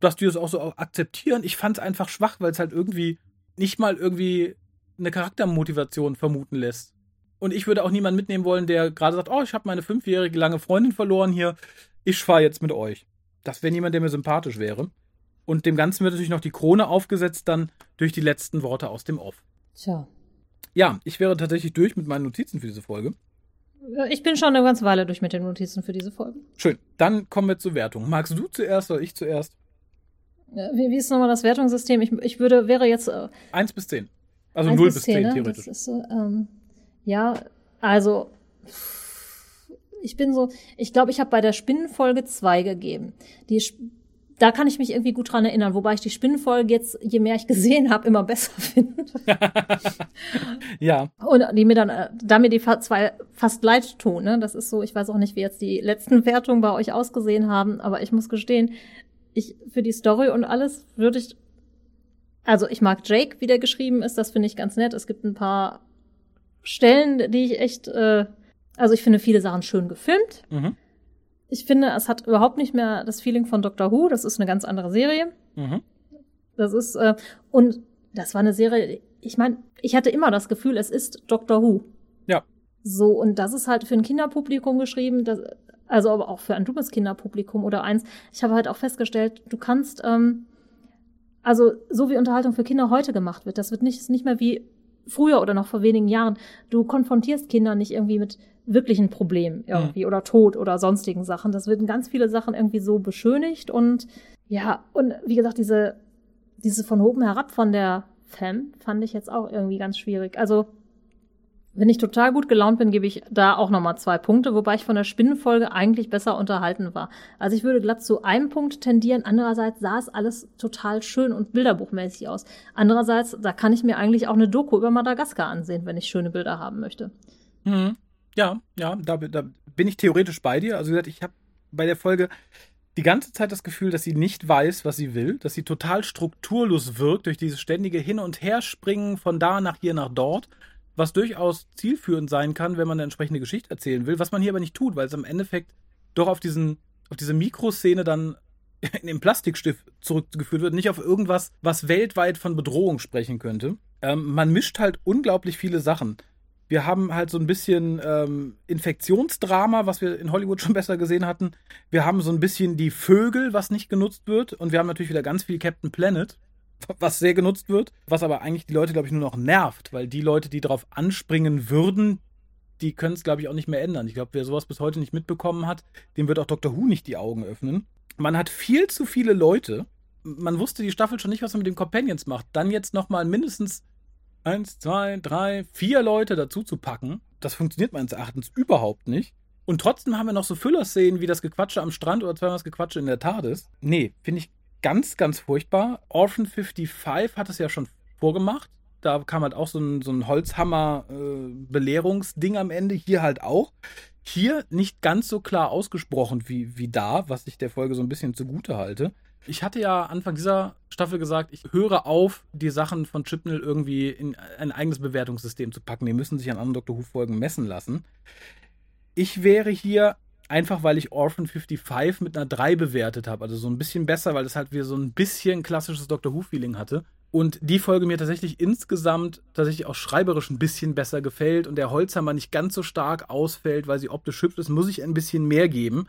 dass die das auch so akzeptieren. Ich fand es einfach schwach, weil es halt irgendwie nicht mal irgendwie eine Charaktermotivation vermuten lässt. Und ich würde auch niemanden mitnehmen wollen, der gerade sagt, oh, ich habe meine fünfjährige lange Freundin verloren hier, ich fahre jetzt mit euch. Das wäre niemand, der mir sympathisch wäre. Und dem Ganzen wird natürlich noch die Krone aufgesetzt dann durch die letzten Worte aus dem Off. Tja. Ja, ich wäre tatsächlich durch mit meinen Notizen für diese Folge. Ich bin schon eine ganze Weile durch mit den Notizen für diese Folge. Schön. Dann kommen wir zur Wertung. Magst du zuerst oder ich zuerst? Wie, wie ist nochmal das Wertungssystem? Ich, ich würde, wäre jetzt. Äh, 1 bis 10. Also 0 bis 10, 10 ne? theoretisch. Das ist, ähm, ja, also. Ich bin so, ich glaube, ich habe bei der Spinnenfolge 2 gegeben. Die, da kann ich mich irgendwie gut dran erinnern, wobei ich die Spinnenfolge jetzt, je mehr ich gesehen habe, immer besser finde. ja. Und die mir dann, äh, da mir die zwei fast leid tun, ne? Das ist so, ich weiß auch nicht, wie jetzt die letzten Wertungen bei euch ausgesehen haben, aber ich muss gestehen, ich, für die Story und alles würde ich, also ich mag Jake, wie der geschrieben ist, das finde ich ganz nett. Es gibt ein paar Stellen, die ich echt, äh, also ich finde viele Sachen schön gefilmt. Mhm. Ich finde, es hat überhaupt nicht mehr das Feeling von Doctor Who. Das ist eine ganz andere Serie. Mhm. Das ist, äh, und das war eine Serie, ich meine, ich hatte immer das Gefühl, es ist Doctor Who. Ja. So, und das ist halt für ein Kinderpublikum geschrieben. Das, also aber auch für ein dummes Kinderpublikum oder eins. Ich habe halt auch festgestellt, du kannst, ähm, also so wie Unterhaltung für Kinder heute gemacht wird, das wird nicht, ist nicht mehr wie früher oder noch vor wenigen Jahren. Du konfrontierst Kinder nicht irgendwie mit wirklichen Problemen irgendwie mhm. oder Tod oder sonstigen Sachen. Das werden ganz viele Sachen irgendwie so beschönigt und ja, und wie gesagt, diese, diese von oben herab von der Femme fand ich jetzt auch irgendwie ganz schwierig. Also wenn ich total gut gelaunt bin, gebe ich da auch nochmal zwei Punkte, wobei ich von der Spinnenfolge eigentlich besser unterhalten war. Also ich würde glatt zu einem Punkt tendieren. Andererseits sah es alles total schön und bilderbuchmäßig aus. Andererseits, da kann ich mir eigentlich auch eine Doku über Madagaskar ansehen, wenn ich schöne Bilder haben möchte. Mhm. Ja, ja, da, da bin ich theoretisch bei dir. Also wie gesagt, ich habe bei der Folge die ganze Zeit das Gefühl, dass sie nicht weiß, was sie will, dass sie total strukturlos wirkt durch dieses ständige Hin- und Herspringen von da nach hier nach dort was durchaus zielführend sein kann, wenn man eine entsprechende Geschichte erzählen will, was man hier aber nicht tut, weil es am Endeffekt doch auf diesen, auf diese Mikroszene dann in den Plastikstift zurückgeführt wird, nicht auf irgendwas, was weltweit von Bedrohung sprechen könnte. Ähm, man mischt halt unglaublich viele Sachen. Wir haben halt so ein bisschen ähm, Infektionsdrama, was wir in Hollywood schon besser gesehen hatten. Wir haben so ein bisschen die Vögel, was nicht genutzt wird. Und wir haben natürlich wieder ganz viel Captain Planet was sehr genutzt wird, was aber eigentlich die Leute, glaube ich, nur noch nervt, weil die Leute, die darauf anspringen würden, die können es, glaube ich, auch nicht mehr ändern. Ich glaube, wer sowas bis heute nicht mitbekommen hat, dem wird auch Dr. Who nicht die Augen öffnen. Man hat viel zu viele Leute. Man wusste die Staffel schon nicht, was man mit den Companions macht. Dann jetzt nochmal mindestens eins, zwei, drei, vier Leute dazu zu packen, das funktioniert meines Erachtens überhaupt nicht. Und trotzdem haben wir noch so Füllerszenen wie das Gequatsche am Strand oder zweimal das Gequatsche in der TARDIS. Nee, finde ich ganz, ganz furchtbar. Orphan 55 hat es ja schon vorgemacht. Da kam halt auch so ein, so ein Holzhammer-Belehrungsding äh, am Ende. Hier halt auch. Hier nicht ganz so klar ausgesprochen wie, wie da, was ich der Folge so ein bisschen zugute halte. Ich hatte ja Anfang dieser Staffel gesagt, ich höre auf, die Sachen von Chipnell irgendwie in ein eigenes Bewertungssystem zu packen. Die müssen sich an anderen Doctor Who-Folgen messen lassen Ich wäre hier einfach, weil ich Orphan 55 mit einer 3 bewertet habe. Also so ein bisschen besser, weil es halt wieder so ein bisschen klassisches Doctor Who-Feeling hatte. Und die Folge mir tatsächlich insgesamt tatsächlich auch schreiberisch ein bisschen besser gefällt und der Holzhammer nicht ganz so stark ausfällt, weil sie optisch hübsch ist, muss ich ein bisschen mehr geben.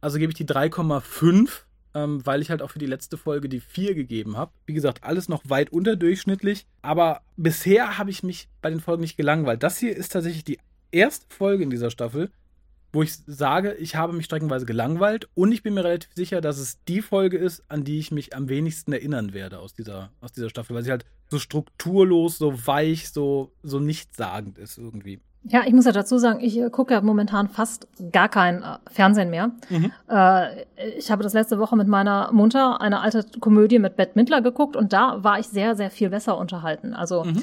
Also gebe ich die 3,5, ähm, weil ich halt auch für die letzte Folge die 4 gegeben habe. Wie gesagt, alles noch weit unterdurchschnittlich, aber bisher habe ich mich bei den Folgen nicht gelangweilt. Das hier ist tatsächlich die erste Folge in dieser Staffel, wo ich sage, ich habe mich streckenweise gelangweilt und ich bin mir relativ sicher, dass es die Folge ist, an die ich mich am wenigsten erinnern werde aus dieser, aus dieser Staffel, weil sie halt so strukturlos, so weich, so, so nichtssagend ist irgendwie. Ja, ich muss ja dazu sagen, ich äh, gucke ja momentan fast gar kein äh, Fernsehen mehr. Mhm. Äh, ich habe das letzte Woche mit meiner Mutter eine alte Komödie mit Bette Midler geguckt und da war ich sehr, sehr viel besser unterhalten. Also mhm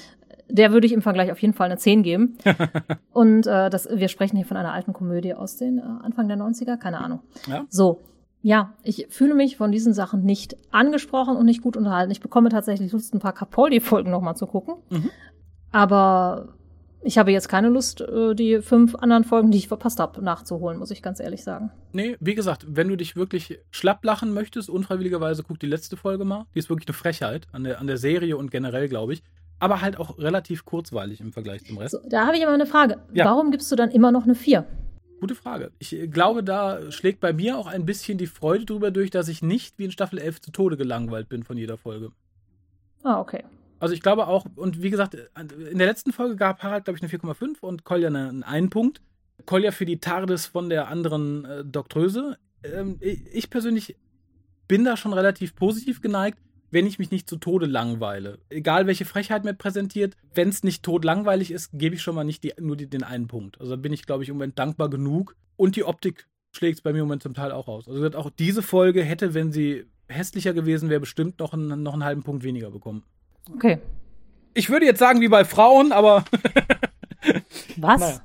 der würde ich im Vergleich auf jeden Fall eine 10 geben. und äh, das, wir sprechen hier von einer alten Komödie aus den äh, Anfang der 90er, keine Ahnung. Ja. So. Ja, ich fühle mich von diesen Sachen nicht angesprochen und nicht gut unterhalten. Ich bekomme tatsächlich Lust, ein paar Capaldi-Folgen nochmal zu gucken. Mhm. Aber ich habe jetzt keine Lust, äh, die fünf anderen Folgen, die ich verpasst habe, nachzuholen, muss ich ganz ehrlich sagen. Nee, wie gesagt, wenn du dich wirklich schlapp lachen möchtest, unfreiwilligerweise, guck die letzte Folge mal. Die ist wirklich eine Frechheit an der, an der Serie und generell, glaube ich aber halt auch relativ kurzweilig im Vergleich zum Rest. So, da habe ich aber eine Frage. Ja. Warum gibst du dann immer noch eine 4? Gute Frage. Ich äh, glaube, da schlägt bei mir auch ein bisschen die Freude drüber durch, dass ich nicht wie in Staffel 11 zu Tode gelangweilt bin von jeder Folge. Ah, okay. Also ich glaube auch, und wie gesagt, in der letzten Folge gab Harald, glaube ich, eine 4,5 und Kolja einen, einen Punkt. Kolja für die TARDIS von der anderen äh, Doktröse. Ähm, ich persönlich bin da schon relativ positiv geneigt wenn ich mich nicht zu Tode langweile. Egal welche Frechheit mir präsentiert, wenn es nicht todlangweilig ist, gebe ich schon mal nicht die, nur die, den einen Punkt. Also da bin ich, glaube ich, im Moment dankbar genug. Und die Optik schlägt es bei mir im Moment zum Teil auch aus. Also auch diese Folge hätte, wenn sie hässlicher gewesen wäre, bestimmt noch einen, noch einen halben Punkt weniger bekommen. Okay. Ich würde jetzt sagen, wie bei Frauen, aber. Was?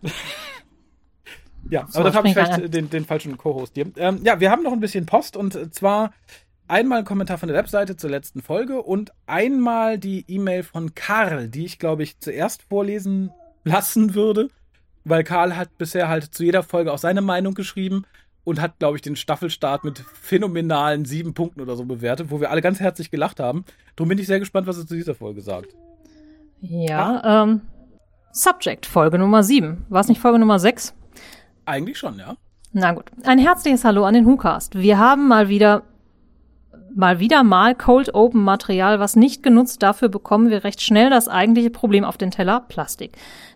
Ja, so, aber das habe ich vielleicht den, den, falschen Co-Host hier. Ähm, ja, wir haben noch ein bisschen Post und zwar einmal ein Kommentar von der Webseite zur letzten Folge und einmal die E-Mail von Karl, die ich, glaube ich, zuerst vorlesen lassen würde, weil Karl hat bisher halt zu jeder Folge auch seine Meinung geschrieben und hat, glaube ich, den Staffelstart mit phänomenalen sieben Punkten oder so bewertet, wo wir alle ganz herzlich gelacht haben. Darum bin ich sehr gespannt, was er zu dieser Folge sagt. Ja, ah. ähm, Subject, Folge Nummer sieben. War es nicht Folge Nummer sechs? Eigentlich schon, ja. Na gut. Ein herzliches Hallo an den WhoCast. Wir haben mal wieder mal wieder mal Cold Open Material, was nicht genutzt, dafür bekommen wir recht schnell das eigentliche Problem auf den Teller, Plastik.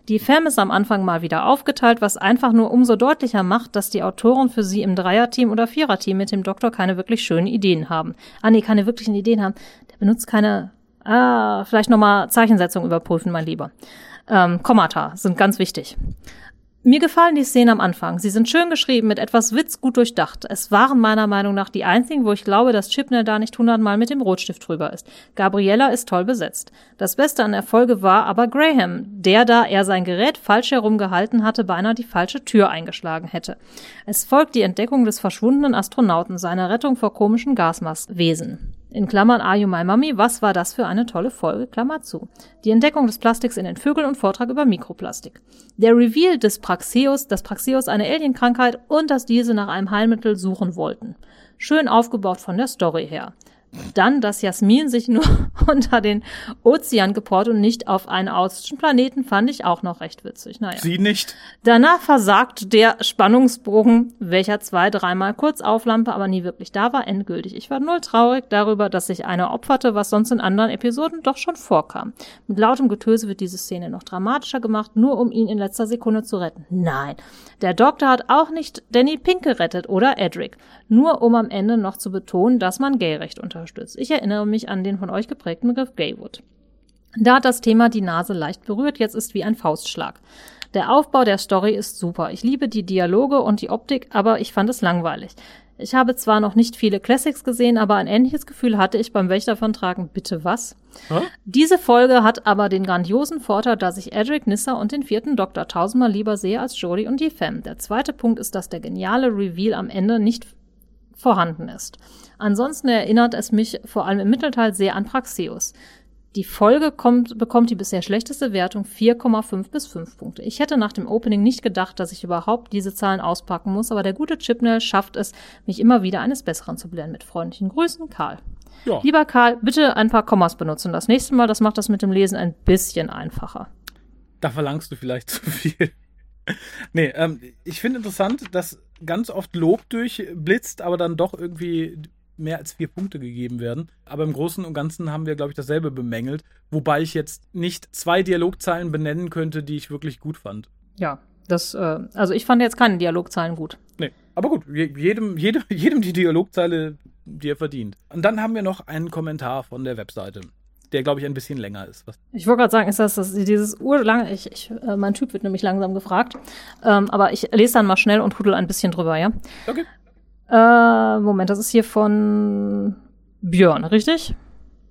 Die Fam ist am Anfang mal wieder aufgeteilt, was einfach nur umso deutlicher macht, dass die Autoren für sie im Dreierteam oder Viererteam mit dem Doktor keine wirklich schönen Ideen haben. Ah nee, keine wirklichen Ideen haben. Der benutzt keine, ah, vielleicht nochmal Zeichensetzung überprüfen, mein Lieber. Ähm, Kommata sind ganz wichtig. Mir gefallen die Szenen am Anfang. Sie sind schön geschrieben, mit etwas Witz gut durchdacht. Es waren meiner Meinung nach die einzigen, wo ich glaube, dass Chipnell da nicht hundertmal mit dem Rotstift drüber ist. Gabriella ist toll besetzt. Das Beste an der Folge war aber Graham, der, da er sein Gerät falsch herumgehalten hatte, beinahe die falsche Tür eingeschlagen hätte. Es folgt die Entdeckung des verschwundenen Astronauten, seine Rettung vor komischen Gasmaskwesen. In Klammern Are You My Mummy? Was war das für eine tolle Folge? Klammer zu. Die Entdeckung des Plastiks in den Vögeln und Vortrag über Mikroplastik. Der Reveal des Praxeus, dass Praxeus eine Alienkrankheit und dass diese nach einem Heilmittel suchen wollten. Schön aufgebaut von der Story her. Dann, dass Jasmin sich nur unter den Ozean geport und nicht auf einen austischen Planeten, fand ich auch noch recht witzig. Naja. Sie nicht. Danach versagt der Spannungsbogen, welcher zwei, dreimal kurz auflampe, aber nie wirklich da war, endgültig. Ich war null traurig darüber, dass sich einer opferte, was sonst in anderen Episoden doch schon vorkam. Mit lautem Getöse wird diese Szene noch dramatischer gemacht, nur um ihn in letzter Sekunde zu retten. Nein. Der Doktor hat auch nicht Danny Pink gerettet oder Edric. Nur um am Ende noch zu betonen, dass man Gayrecht unter unterstützt. Ich erinnere mich an den von euch geprägten Begriff Gaywood. Da hat das Thema die Nase leicht berührt, jetzt ist wie ein Faustschlag. Der Aufbau der Story ist super. Ich liebe die Dialoge und die Optik, aber ich fand es langweilig. Ich habe zwar noch nicht viele Classics gesehen, aber ein ähnliches Gefühl hatte ich beim Wächter von Tragen. Bitte was? Huh? Diese Folge hat aber den grandiosen Vorteil, dass ich Edric Nissa und den vierten Doktor tausendmal lieber sehe als Jodie und die Femme. Der zweite Punkt ist, dass der geniale Reveal am Ende nicht vorhanden ist. Ansonsten erinnert es mich vor allem im Mittelteil sehr an Praxeus. Die Folge kommt, bekommt die bisher schlechteste Wertung 4,5 bis 5 Punkte. Ich hätte nach dem Opening nicht gedacht, dass ich überhaupt diese Zahlen auspacken muss, aber der gute Chipnell schafft es, mich immer wieder eines Besseren zu belehren. Mit freundlichen Grüßen, Karl. Ja. Lieber Karl, bitte ein paar Kommas benutzen. Das nächste Mal, das macht das mit dem Lesen ein bisschen einfacher. Da verlangst du vielleicht zu viel. nee, ähm, ich finde interessant, dass ganz oft Lob durchblitzt, aber dann doch irgendwie mehr als vier Punkte gegeben werden. Aber im Großen und Ganzen haben wir, glaube ich, dasselbe bemängelt. Wobei ich jetzt nicht zwei Dialogzeilen benennen könnte, die ich wirklich gut fand. Ja, das, äh, also ich fand jetzt keine Dialogzeilen gut. Nee, aber gut, jedem, jedem, jedem die Dialogzeile, die er verdient. Und dann haben wir noch einen Kommentar von der Webseite der, glaube ich, ein bisschen länger ist. Was ich wollte gerade sagen, ist das, das dieses urlange, ich, ich, äh, mein Typ wird nämlich langsam gefragt, ähm, aber ich lese dann mal schnell und hudel ein bisschen drüber, ja? Okay. Äh, Moment, das ist hier von Björn, richtig?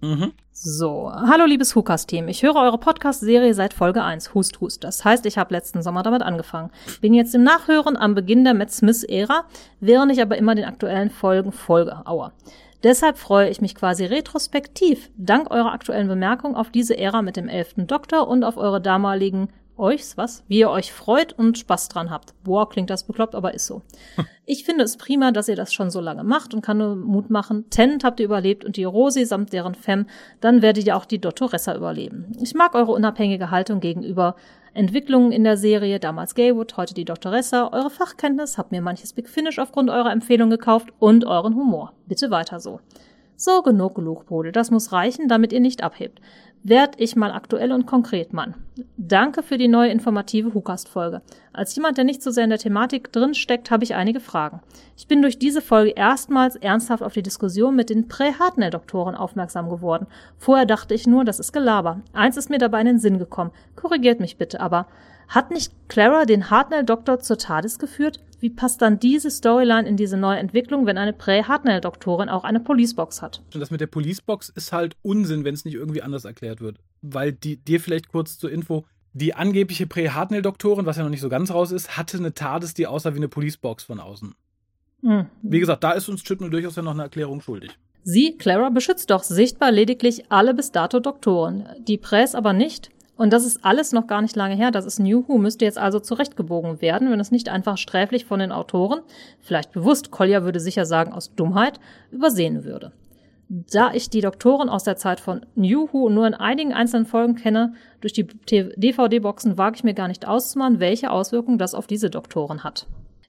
Mhm. So, hallo liebes Hukas-Team. Ich höre eure Podcast-Serie seit Folge 1, Hust Hust. Das heißt, ich habe letzten Sommer damit angefangen. Bin jetzt im Nachhören am Beginn der Matt Smith-Ära, während ich aber immer den aktuellen Folgen folge. Aua. Deshalb freue ich mich quasi retrospektiv, dank eurer aktuellen Bemerkung, auf diese Ära mit dem elften Doktor und auf eure damaligen euchs, was? Wie ihr euch freut und Spaß dran habt. Boah, klingt das bekloppt, aber ist so. Ich finde es prima, dass ihr das schon so lange macht und kann nur Mut machen. Tennant habt ihr überlebt und die Rosi samt deren Fem, dann werdet ihr auch die Dottoressa überleben. Ich mag eure unabhängige Haltung gegenüber Entwicklungen in der Serie, damals Gaywood, heute die Dottoressa, eure Fachkenntnis, habt mir manches Big Finish aufgrund eurer Empfehlung gekauft und euren Humor. Bitte weiter so. So, genug Lugbrode. Das muss reichen, damit ihr nicht abhebt werd ich mal aktuell und konkret, Mann. Danke für die neue informative Hukast-Folge. Als jemand, der nicht so sehr in der Thematik drin steckt, habe ich einige Fragen. Ich bin durch diese Folge erstmals ernsthaft auf die Diskussion mit den Prä-Hartnell-Doktoren aufmerksam geworden. Vorher dachte ich nur, das ist Gelaber. Eins ist mir dabei in den Sinn gekommen. Korrigiert mich bitte, aber hat nicht Clara den Hartnell-Doktor zur TARDIS geführt? Wie passt dann diese Storyline in diese neue Entwicklung, wenn eine Prä-Hartnell-Doktorin auch eine Policebox hat? Und das mit der Policebox ist halt Unsinn, wenn es nicht irgendwie anders erklärt wird. Weil die, dir vielleicht kurz zur Info, die angebliche Prä-Hartnell-Doktorin, was ja noch nicht so ganz raus ist, hatte eine TARDIS, die aussah wie eine Policebox von außen. Mhm. Wie gesagt, da ist uns Chipnell durchaus ja noch eine Erklärung schuldig. Sie, Clara, beschützt doch sichtbar lediglich alle bis dato Doktoren, die Präs aber nicht. Und das ist alles noch gar nicht lange her. Das ist New Who, müsste jetzt also zurechtgebogen werden, wenn es nicht einfach sträflich von den Autoren, vielleicht bewusst, Collier würde sicher sagen aus Dummheit, übersehen würde. Da ich die Doktoren aus der Zeit von New Who nur in einigen einzelnen Folgen kenne, durch die DVD-Boxen wage ich mir gar nicht auszumachen, welche Auswirkungen das auf diese Doktoren hat.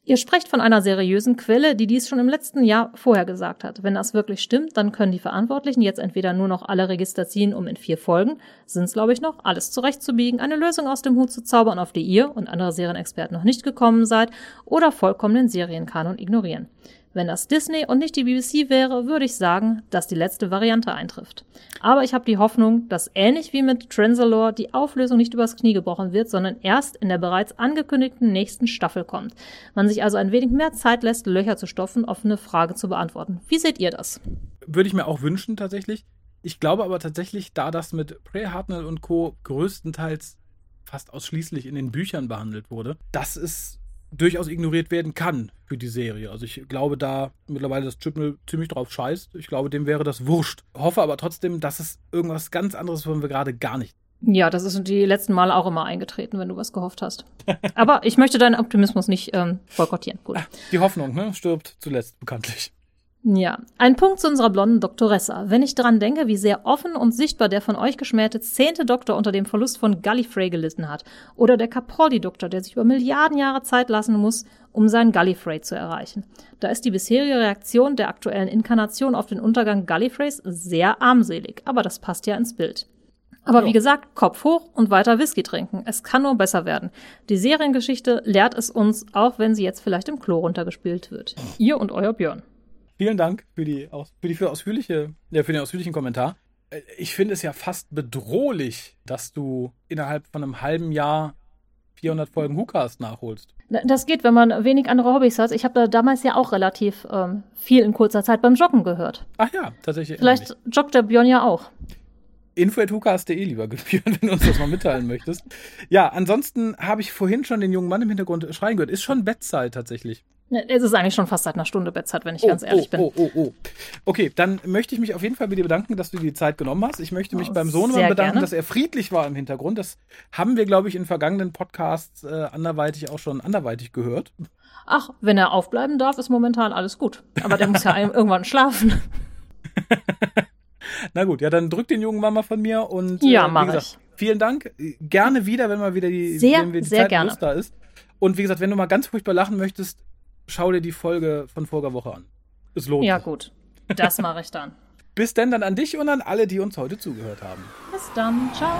Ihr sprecht von einer seriösen Quelle, die dies schon im letzten Jahr vorher gesagt hat. Wenn das wirklich stimmt, dann können die Verantwortlichen jetzt entweder nur noch alle Register ziehen, um in vier Folgen, sind es glaube ich noch, alles zurechtzubiegen, eine Lösung aus dem Hut zu zaubern, auf die ihr und andere Serienexperten noch nicht gekommen seid, oder vollkommen den Serienkanon ignorieren. Wenn das Disney und nicht die BBC wäre, würde ich sagen, dass die letzte Variante eintrifft. Aber ich habe die Hoffnung, dass ähnlich wie mit Transalore die Auflösung nicht übers Knie gebrochen wird, sondern erst in der bereits angekündigten nächsten Staffel kommt. Man sich also ein wenig mehr Zeit lässt, Löcher zu stopfen, offene Frage zu beantworten. Wie seht ihr das? Würde ich mir auch wünschen, tatsächlich. Ich glaube aber tatsächlich, da das mit Prey Hartnell und Co. größtenteils fast ausschließlich in den Büchern behandelt wurde, das ist durchaus ignoriert werden kann für die Serie. Also ich glaube da mittlerweile, dass Chipnell ziemlich drauf scheißt. Ich glaube, dem wäre das wurscht. Hoffe aber trotzdem, dass es irgendwas ganz anderes, von wir gerade gar nicht. Ja, das ist die letzten Male auch immer eingetreten, wenn du was gehofft hast. aber ich möchte deinen Optimismus nicht ähm, boykottieren. Gut. Die Hoffnung, ne, stirbt zuletzt bekanntlich. Ja, ein Punkt zu unserer blonden Doktoressa. Wenn ich daran denke, wie sehr offen und sichtbar der von euch geschmähte zehnte Doktor unter dem Verlust von Gallifrey gelitten hat, oder der Capaldi-Doktor, der sich über Milliarden Jahre Zeit lassen muss, um seinen Gallifrey zu erreichen. Da ist die bisherige Reaktion der aktuellen Inkarnation auf den Untergang Gallifreys sehr armselig, aber das passt ja ins Bild. Aber wie gesagt, Kopf hoch und weiter Whisky trinken. Es kann nur besser werden. Die Seriengeschichte lehrt es uns, auch wenn sie jetzt vielleicht im Klo runtergespielt wird. Ihr und euer Björn. Vielen Dank für, die, für, die, für, ausführliche, ja, für den ausführlichen Kommentar. Äh, ich finde es ja fast bedrohlich, dass du innerhalb von einem halben Jahr 400 Folgen Hookast nachholst. Das geht, wenn man wenig andere Hobbys hat. Ich habe da damals ja auch relativ ähm, viel in kurzer Zeit beim Joggen gehört. Ach ja, tatsächlich. Vielleicht joggt der Björn ja auch. Info.hukas.de, lieber Björn, wenn du uns das mal mitteilen möchtest. Ja, ansonsten habe ich vorhin schon den jungen Mann im Hintergrund schreien gehört. Ist schon Bettzeit tatsächlich. Es ist eigentlich schon fast seit einer Stunde Bettzeit, wenn ich oh, ganz ehrlich oh, bin. Oh, oh, oh. Okay, dann möchte ich mich auf jeden Fall bei dir bedanken, dass du dir die Zeit genommen hast. Ich möchte mich Oh, beim Sohnemann bedanken, gerne. dass er friedlich war im Hintergrund. Das haben wir, glaube ich, in vergangenen Podcasts äh, anderweitig auch schon anderweitig gehört. Ach, wenn er aufbleiben darf, ist momentan alles gut. Aber der muss ja irgendwann schlafen. Na gut, ja, dann drück den jungen Mama von mir und Ja, äh, wie gesagt, ich. vielen Dank. Gerne wieder, wenn mal wieder die, Sehr, wenn wir die sehr Zeit gerne. Lust da ist. Und wie gesagt, wenn du mal ganz furchtbar lachen möchtest, schau dir die Folge von voriger Woche an. Es lohnt Ja, sich. gut. Das mache ich dann. Bis denn dann an dich und an alle, die uns heute zugehört haben. Bis dann. Ciao.